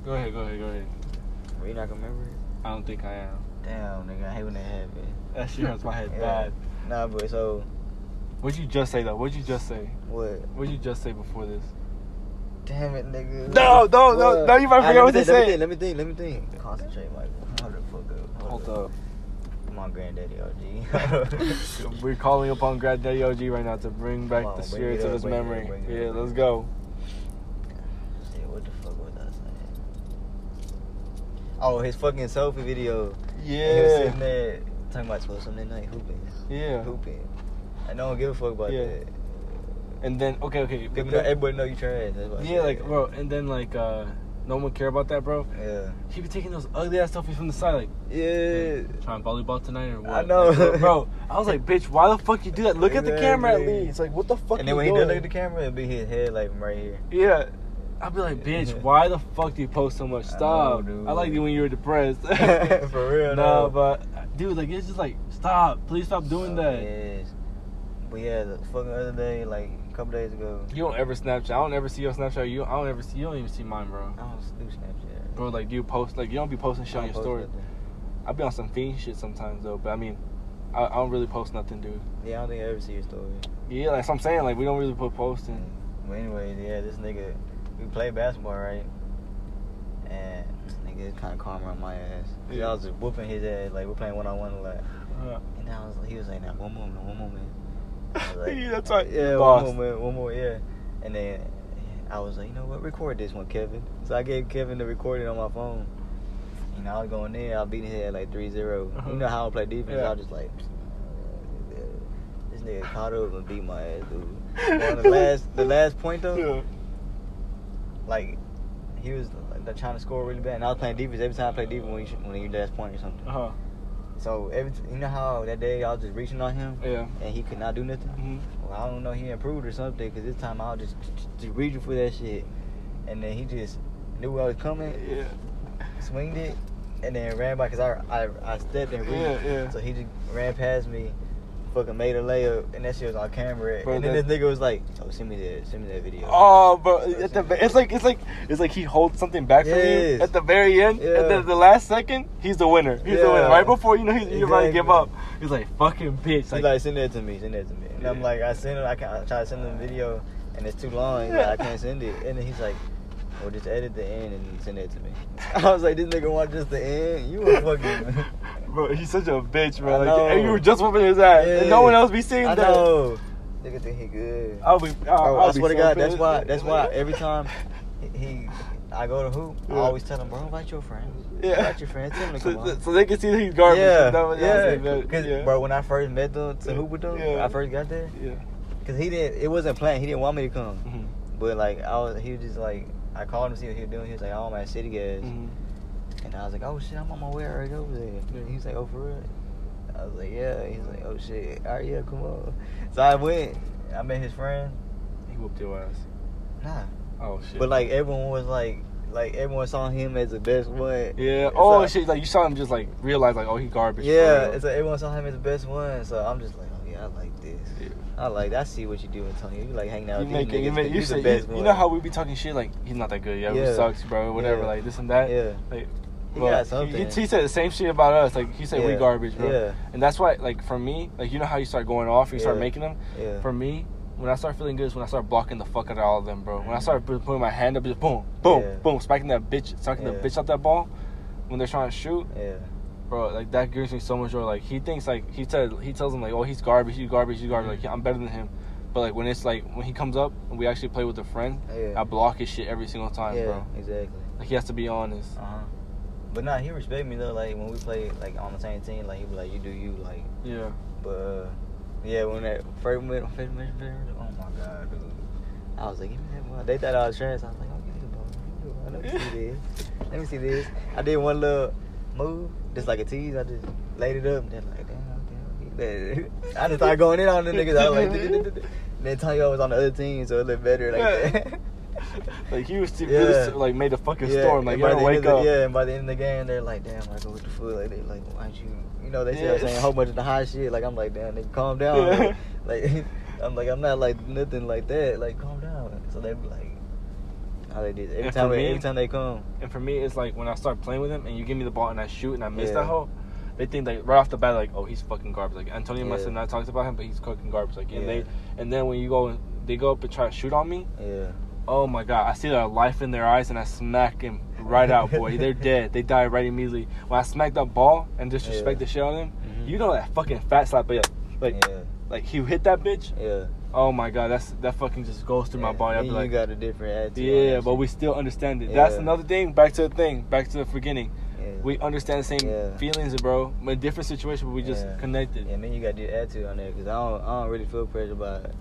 Speaker 1: Go ahead, go ahead, go ahead.
Speaker 2: Were you not gonna remember? it?
Speaker 1: I don't think I am.
Speaker 2: Damn, nigga, I hate when that happen.
Speaker 1: That shit hurts my head
Speaker 2: Yeah.
Speaker 1: bad.
Speaker 2: Nah, but so
Speaker 1: What'd you just say though? What'd you just say?
Speaker 2: what?
Speaker 1: What'd you just say before this?
Speaker 2: Damn it, nigga.
Speaker 1: No, no, no, no, you might forget what
Speaker 2: think,
Speaker 1: say.
Speaker 2: Let me think, let me think, let me think. Concentrate, Michael. Hold the fuck up.
Speaker 1: Hold up.
Speaker 2: Come on, granddaddy OG.
Speaker 1: We're calling upon Granddaddy OG right now to bring back
Speaker 2: on,
Speaker 1: the spirits
Speaker 2: it
Speaker 1: of his
Speaker 2: up,
Speaker 1: memory.
Speaker 2: bring
Speaker 1: yeah,
Speaker 2: up,
Speaker 1: let's go.
Speaker 2: Shit, what the fuck was I saying? Oh, his fucking selfie video. And He was sitting there talking about 12 something night hooping.
Speaker 1: Yeah.
Speaker 2: Hooping. I don't give a fuck about
Speaker 1: Yeah.
Speaker 2: that.
Speaker 1: And then okay, okay.
Speaker 2: People know, everybody know you trash.
Speaker 1: Yeah, like bro, and then like uh no one care about that, bro.
Speaker 2: Yeah.
Speaker 1: He be taking those ugly ass selfies from the side, like
Speaker 2: Yeah.
Speaker 1: trying volleyball tonight or what?
Speaker 2: I know.
Speaker 1: Like, bro, bro, I was like, bitch, why the fuck you do that? Look at the camera at
Speaker 2: Exactly.
Speaker 1: least. Like, what the fuck?
Speaker 2: And then when he did look at the camera, it'd be his head like right here.
Speaker 1: Yeah. I'd be like, bitch, why the fuck do you post so much?
Speaker 2: I know,
Speaker 1: Stop. I,
Speaker 2: dude.
Speaker 1: like you when you were depressed.
Speaker 2: For real,
Speaker 1: No,
Speaker 2: no.
Speaker 1: but dude, like it's just like stop, please stop doing
Speaker 2: Oh,
Speaker 1: that.
Speaker 2: Yes. But yeah, the fucking other day, like a couple days ago,
Speaker 1: You don't ever Snapchat. I don't ever see your Snapchat. You, I don't ever see. You don't even see mine, bro.
Speaker 2: I don't do Snapchat.
Speaker 1: Bro, like, do you post? Like, you don't be posting shit on your story.
Speaker 2: nothing.
Speaker 1: I be on some fiend shit sometimes though, but I mean, I, I don't really post nothing, dude.
Speaker 2: Yeah, I don't think I ever see your story.
Speaker 1: Yeah, like so I'm saying, like we don't really put posting.
Speaker 2: But anyways, yeah, this nigga, we play basketball, right? And this nigga is kind of calm around my ass. Yeah. I was just whooping his ass, like we're playing one on one a lot.
Speaker 1: Uh,
Speaker 2: And I was, he was like, "Now one moment, one more, man." I was like,
Speaker 1: Yeah, that's right.
Speaker 2: Yeah,
Speaker 1: Boss.
Speaker 2: one more, one more, yeah. And then I was like, you know what, record this one, Kevin. So I gave Kevin the recording on my phone. You know, I was going in, I beat his head like 3-0.
Speaker 1: Uh-huh.
Speaker 2: You know how I play defense?
Speaker 1: Yeah.
Speaker 2: I was just like, this nigga caught up and beat my ass, dude. But on the last, the last point though,
Speaker 1: yeah.
Speaker 2: like he was like, trying to score really bad, and I was playing defense every time I play defense when you when you last point or something.
Speaker 1: Uh huh.
Speaker 2: So every you know how that day I was just reaching on him,
Speaker 1: Yeah.
Speaker 2: and he could not do nothing.
Speaker 1: hmm
Speaker 2: Well, I don't know he improved or something, cause this time I was just just reaching for that shit, and then he just knew I was coming,
Speaker 1: Yeah.
Speaker 2: swinged it, and then ran by, cause I I, I stepped and reached,
Speaker 1: Yeah, yeah.
Speaker 2: so he just ran past me. Fucking made a layup, and that shit was on camera.
Speaker 1: Bro,
Speaker 2: and then
Speaker 1: that-
Speaker 2: this nigga was like, "Oh, send me that, send me that video."
Speaker 1: Oh, bro, at the, it's like it's like it's like he holds something back from you at the very end.
Speaker 2: Yeah.
Speaker 1: At the, the last second, he's the winner. He's the winner. Right before you know he's, you're about to give up, he's like fucking bitch.
Speaker 2: He's
Speaker 1: Like,
Speaker 2: like, send that to me, send that to me. And I'm like, I send it. I, can, I try to send him a video, and it's too long. Like, I can't send it. And then he's like, well, just edit the end and send it to me. I was like, this nigga want just the end? You a fucking.
Speaker 1: Bro, he's such a bitch, bro.
Speaker 2: I
Speaker 1: Like, and you were just whooping his ass, and no one else be seeing
Speaker 2: I
Speaker 1: that.
Speaker 2: know. Nigga think he good.
Speaker 1: I'll be. I'll,
Speaker 2: Bro,
Speaker 1: I'll
Speaker 2: I
Speaker 1: be
Speaker 2: swear to
Speaker 1: so
Speaker 2: God, that's why. That's why every time he, I go to hoop, I always tell him, bro, invite your friends.
Speaker 1: Yeah.
Speaker 2: Invite your friends. Tell them to
Speaker 1: So,
Speaker 2: on.
Speaker 1: so they can see that he's garbage.
Speaker 2: yeah,
Speaker 1: That was- that
Speaker 2: yeah.
Speaker 1: it,
Speaker 2: Cause,
Speaker 1: yeah.
Speaker 2: bro, when I first met them to hoop with them,
Speaker 1: Yeah.
Speaker 2: I first got there,
Speaker 1: Yeah.
Speaker 2: cause he didn't. It wasn't planned. He didn't want me to come.
Speaker 1: Mhm.
Speaker 2: But like I was, he was just like, I called him to see what he was doing. He was like, oh, I'm at City Gas,
Speaker 1: Mhm.
Speaker 2: And I was like, oh shit, I'm on my way right over there.
Speaker 1: Yeah.
Speaker 2: He was like, oh for real? I was like, yeah. He's like, oh shit, all right, yeah, come on. So I went. I met his friend.
Speaker 1: He whooped your ass.
Speaker 2: Nah,
Speaker 1: Oh shit.
Speaker 2: but like everyone was like, like everyone saw him as the best one.
Speaker 1: Yeah.
Speaker 2: It's
Speaker 1: Oh
Speaker 2: like-
Speaker 1: shit! Like you saw him just like realize like oh he garbage.
Speaker 2: Yeah, it's like everyone saw him as the best one. So I'm just like, oh yeah, I like this.
Speaker 1: Yeah.
Speaker 2: I like. I see what you do, Antonio. You like hanging out
Speaker 1: You
Speaker 2: with
Speaker 1: make
Speaker 2: these
Speaker 1: it. You,
Speaker 2: niggas.
Speaker 1: make,
Speaker 2: 'cause
Speaker 1: you,
Speaker 2: you
Speaker 1: say,
Speaker 2: the best
Speaker 1: you,
Speaker 2: one.
Speaker 1: you know how we be talking shit like he's not that good. Yeah,
Speaker 2: Yeah.
Speaker 1: he sucks, bro. Whatever.
Speaker 2: Yeah.
Speaker 1: Like this and that.
Speaker 2: Yeah.
Speaker 1: Like,
Speaker 2: He
Speaker 1: but
Speaker 2: got something.
Speaker 1: He, he said the same shit about us. Like he said we garbage, bro.
Speaker 2: Yeah.
Speaker 1: And that's why, like for me, like you know how you start going off, you start making them.
Speaker 2: Yeah.
Speaker 1: For me, when I start feeling good is when I start blocking the fuck out of all of them, bro. When I start putting my hand up, just boom, boom,
Speaker 2: Yeah.
Speaker 1: boom, spiking that bitch, sucking the bitch out that ball. When they're trying to shoot,
Speaker 2: yeah.
Speaker 1: bro, like that gives me so much joy. Like he thinks like he said he tells him like, oh he's garbage, he's garbage, he's garbage. Like yeah, I'm better than him. But like when it's like when he comes up and we actually play with a friend,
Speaker 2: Yeah.
Speaker 1: I block his shit every single time,
Speaker 2: yeah.
Speaker 1: bro.
Speaker 2: Exactly.
Speaker 1: Like he has to be honest.
Speaker 2: Uh huh. But nah, he respect me though. Like when we play like on the same team, like he be like, "You do you." Like,
Speaker 1: Yeah.
Speaker 2: but uh, yeah, when that first minute, first minute, oh my god, dude. I was like, "Give me that ball." They thought I was trash. I was like, "Oh, give me the ball. Give me the ball. Let me see this. Let me see this." I did one little move, just like a tease. I just laid it up, and they're like, "Damn, damn." I just started going in on the niggas. I was like, then Tanya was on the other team, so it looked better like that.
Speaker 1: Like he was too,
Speaker 2: Yeah.
Speaker 1: like made a fucking storm. Like you
Speaker 2: by
Speaker 1: don't wake
Speaker 2: of the-
Speaker 1: up.
Speaker 2: Yeah, and by the end of the game, they're like, "Damn, like go with the foot." Like they like, "Why don't you?" You know, they
Speaker 1: Yeah.
Speaker 2: saying a whole bunch of the high shit. Like I'm like, "Damn, they calm down."
Speaker 1: Yeah.
Speaker 2: Like I'm like, I'm not like nothing like that. Like calm down. So they be like, how they did every
Speaker 1: And
Speaker 2: time.
Speaker 1: me-
Speaker 2: every time they come.
Speaker 1: And for me, it's like when I start playing with him and you give me the ball and I shoot and I miss
Speaker 2: Yeah.
Speaker 1: that hole, they think like right off the bat like, oh, he's fucking garbage. Like Antonio must
Speaker 2: Yeah.
Speaker 1: have not talked about him, but he's cooking garbage. Like and
Speaker 2: Yeah.
Speaker 1: they and then when you go they go up and try to shoot on me,
Speaker 2: Yeah.
Speaker 1: Oh my god, I see the life in their eyes and I smack him right out, boy. They're dead. They die right immediately. When I smack that ball and disrespect
Speaker 2: Yeah.
Speaker 1: the shit out of them,
Speaker 2: Mhm.
Speaker 1: you know that fucking fat slap, but like
Speaker 2: yeah.
Speaker 1: like he hit that bitch.
Speaker 2: Yeah.
Speaker 1: Oh my god, that's that fucking just goes through my body. I'd be like,
Speaker 2: you got a different attitude.
Speaker 1: yeah,
Speaker 2: that
Speaker 1: but we still understand it. That's another thing. Back to the thing. Back to the beginning.
Speaker 2: Yeah.
Speaker 1: We understand the same
Speaker 2: Yeah.
Speaker 1: feelings, bro. In different situation, but we just
Speaker 2: Yeah.
Speaker 1: connected.
Speaker 2: Yeah, man, you got the attitude on there because I don't, I don't really feel pressure about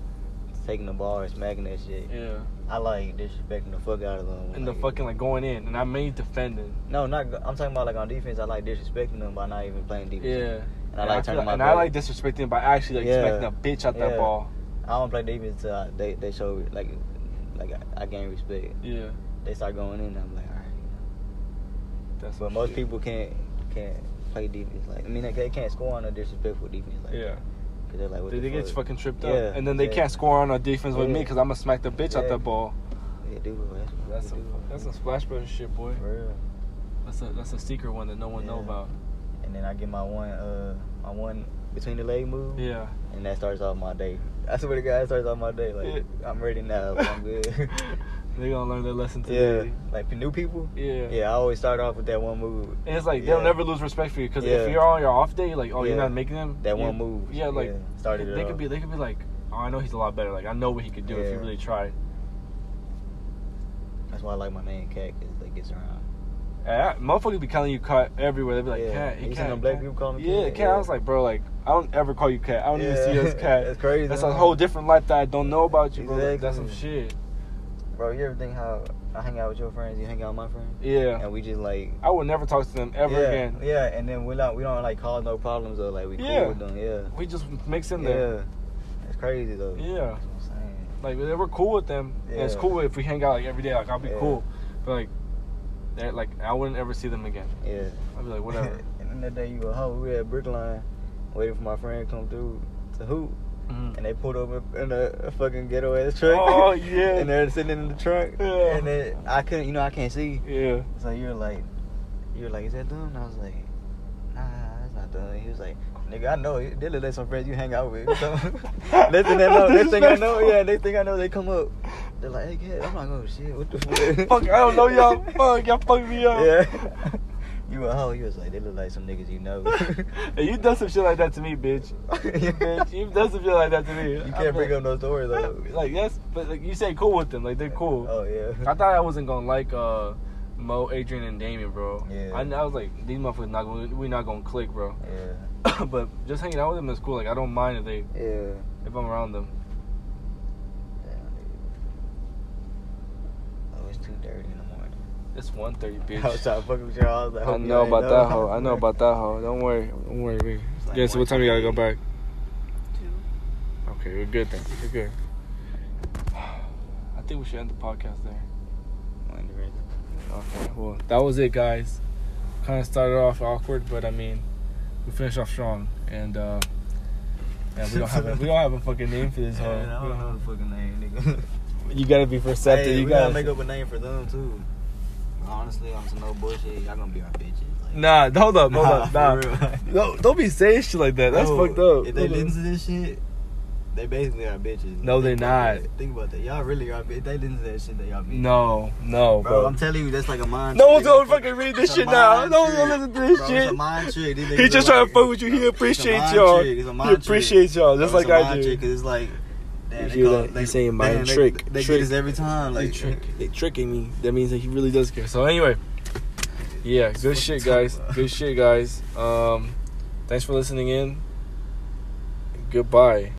Speaker 2: taking the ball and smacking that shit.
Speaker 1: Yeah.
Speaker 2: I like disrespecting the fuck out of them.
Speaker 1: And the
Speaker 2: like-
Speaker 1: fucking like going in, and I mean defending.
Speaker 2: No, not. I'm talking about like on defense. I like disrespecting them by not even playing defense.
Speaker 1: Yeah.
Speaker 2: And I like
Speaker 1: feel
Speaker 2: turning my
Speaker 1: And
Speaker 2: back.
Speaker 1: I like disrespecting by actually like
Speaker 2: Yeah.
Speaker 1: smacking a bitch out that ball.
Speaker 2: I don't play defense until I, they they show like like I, I gain respect.
Speaker 1: Yeah.
Speaker 2: They start going in. I'm like, all right.
Speaker 1: That's
Speaker 2: But most
Speaker 1: shit.
Speaker 2: people can't can't play defense. Like I mean, they, they can't score on a disrespectful defense. Like
Speaker 1: Yeah.
Speaker 2: They're like,
Speaker 1: They,
Speaker 2: the
Speaker 1: they get fucking tripped
Speaker 2: Yeah,
Speaker 1: up, and then they
Speaker 2: yeah.
Speaker 1: can't score on a defense with me because I'm gonna smack the bitch out that ball.
Speaker 2: Yeah, dude, that's
Speaker 1: That's some
Speaker 2: do.
Speaker 1: that's some Splash Brothers shit, boy.
Speaker 2: For real.
Speaker 1: That's a that's a secret one that no one know about.
Speaker 2: And then I get my one, uh, my one between the leg move.
Speaker 1: Yeah.
Speaker 2: And that starts off my day. I swear to God, that starts off my day. Like I'm ready now. I'm good.
Speaker 1: they gonna learn their lesson
Speaker 2: yeah.
Speaker 1: today.
Speaker 2: Like for new people.
Speaker 1: Yeah.
Speaker 2: Yeah, I always start off with that one move.
Speaker 1: And it's like
Speaker 2: Yeah.
Speaker 1: they'll never lose respect for you because
Speaker 2: Yeah.
Speaker 1: if you're on your off day, like oh you're not making them
Speaker 2: That one move.
Speaker 1: Yeah, like
Speaker 2: Yeah, started it
Speaker 1: they could be they could be like oh I know he's a lot better. Like I know what he could do if he really tried.
Speaker 2: That's why I like my name Cat because it gets around.
Speaker 1: I, motherfuckers be calling you cat everywhere. They be like
Speaker 2: Yeah.
Speaker 1: cat. Hey, cat,
Speaker 2: black people call me
Speaker 1: Yeah,
Speaker 2: Cat?
Speaker 1: cat. I was like, bro, like I don't ever call you cat. I don't even see you as cat.
Speaker 2: That's crazy.
Speaker 1: That's a whole different life that I don't know about you, bro. Like, That's some shit.
Speaker 2: Bro, you ever think how I hang out with your friends? You hang out with my friends,
Speaker 1: Yeah.
Speaker 2: and we just like
Speaker 1: I would never talk to them ever
Speaker 2: yeah,
Speaker 1: again.
Speaker 2: Yeah, and then we don't we don't like cause no problems or like we cool
Speaker 1: Yeah.
Speaker 2: with them. Yeah.
Speaker 1: We just mix in there.
Speaker 2: yeah.
Speaker 1: there.
Speaker 2: It's crazy though.
Speaker 1: Yeah.
Speaker 2: That's what I'm saying.
Speaker 1: Like they we're cool with them. And it's cool if we hang out like every day. Like I'll be
Speaker 2: Yeah.
Speaker 1: cool. But like, they're like I wouldn't ever see them again.
Speaker 2: Yeah.
Speaker 1: I'd be like whatever.
Speaker 2: and then that day you were hoe, we were at Brickline waiting for my friend to come through to hoop.
Speaker 1: Mhm.
Speaker 2: And they pulled over in a, a fucking ghetto ass truck.
Speaker 1: Oh, yeah.
Speaker 2: and they're sitting in the trunk.
Speaker 1: Yeah.
Speaker 2: And then I couldn't, you know, I can't see.
Speaker 1: Yeah.
Speaker 2: So you're like, you're like, is that them? And I was like, nah, that's not them. He was like, nigga, I know. They look like some friends you hang out with. So, next thing I know, next thing I know, yeah, next thing I know, they come up. They're like, hey, kid, I'm like, oh shit, what the fuck?
Speaker 1: Fuck, I don't know y'all. Fuck, y'all fucked me up.
Speaker 2: Yeah. You a hoe. You was like, they look like some niggas you know.
Speaker 1: Hey, you done some shit like that to me, bitch. You bitch, you done some shit like that to me.
Speaker 2: You can't bring up no story though.
Speaker 1: Like yes, but like you say cool with them, like they're cool.
Speaker 2: Oh yeah.
Speaker 1: I thought I wasn't gonna like uh Mo, Adrian, and Damien, bro.
Speaker 2: Yeah.
Speaker 1: I, I was like, these motherfuckers not gonna, we not gonna click, bro.
Speaker 2: Yeah.
Speaker 1: but just hanging out with them is cool. Like I don't mind if they
Speaker 2: Yeah.
Speaker 1: if I'm around them.
Speaker 2: Damn, dude. Oh, it's too dirty in the morning.
Speaker 1: It's 1.30, bitch.
Speaker 2: I was trying to fuck with y'all. I, like,
Speaker 1: I know about that
Speaker 2: know.
Speaker 1: hoe. I know about that hoe. Don't worry. Don't worry, me.
Speaker 2: Like
Speaker 1: Yeah, so what time you gotta go back?
Speaker 3: Two.
Speaker 1: Okay, we're good then. We're good. I think we should end the podcast there. Okay, well, that was it, guys. Kind of started off awkward, but I mean, we finished off strong, and uh, and we don't have a, we don't have a fucking name for this hoe.
Speaker 2: Yeah, I don't
Speaker 1: don't
Speaker 2: know the fucking name, nigga.
Speaker 1: You gotta be perceptive.
Speaker 2: Hey,
Speaker 1: you gotta,
Speaker 2: gotta make up a name for them too. Honestly, on some no bullshit, y'all gonna be our bitches. Like,
Speaker 1: Nah, hold up, hold up, nah.
Speaker 2: for real.
Speaker 1: No, don't be saying shit like that. That's
Speaker 2: No,
Speaker 1: fucked up.
Speaker 2: If they
Speaker 1: Hold
Speaker 2: listen to this shit, they basically are bitches.
Speaker 1: No,
Speaker 2: Think
Speaker 1: they
Speaker 2: about
Speaker 1: not.
Speaker 2: that. Think about that. Y'all really are. If they listen to that shit, they are bitches.
Speaker 1: No, no,
Speaker 2: Bro,
Speaker 1: bro.
Speaker 2: I'm telling you, that's like a mind
Speaker 1: no
Speaker 2: trick.
Speaker 1: one's gonna fucking read this
Speaker 2: It's a
Speaker 1: shit now.
Speaker 2: mind
Speaker 1: No one's gonna listen to this
Speaker 2: Bro,
Speaker 1: shit.
Speaker 2: It's a mind trick. These
Speaker 1: He just trying
Speaker 2: like-
Speaker 1: to fuck with you. He
Speaker 2: It's a
Speaker 1: appreciates
Speaker 2: mind
Speaker 1: y'all.
Speaker 2: trick. It's a
Speaker 1: He
Speaker 2: trick.
Speaker 1: appreciates y'all, just
Speaker 2: Bro,
Speaker 1: like
Speaker 2: it's a
Speaker 1: I
Speaker 2: mind
Speaker 1: do.
Speaker 2: trick, 'cause it's like, damn,
Speaker 1: You
Speaker 2: they
Speaker 1: hear
Speaker 2: call-
Speaker 1: that?
Speaker 2: they-
Speaker 1: He's saying mind
Speaker 2: damn, they-
Speaker 1: trick,
Speaker 2: They,
Speaker 1: trick.
Speaker 2: get us every time.
Speaker 1: They trick, they tricking me. That means that he really does care. So anyway, yeah, good shit, guys. Good shit, guys. Um, thanks for listening in. Goodbye.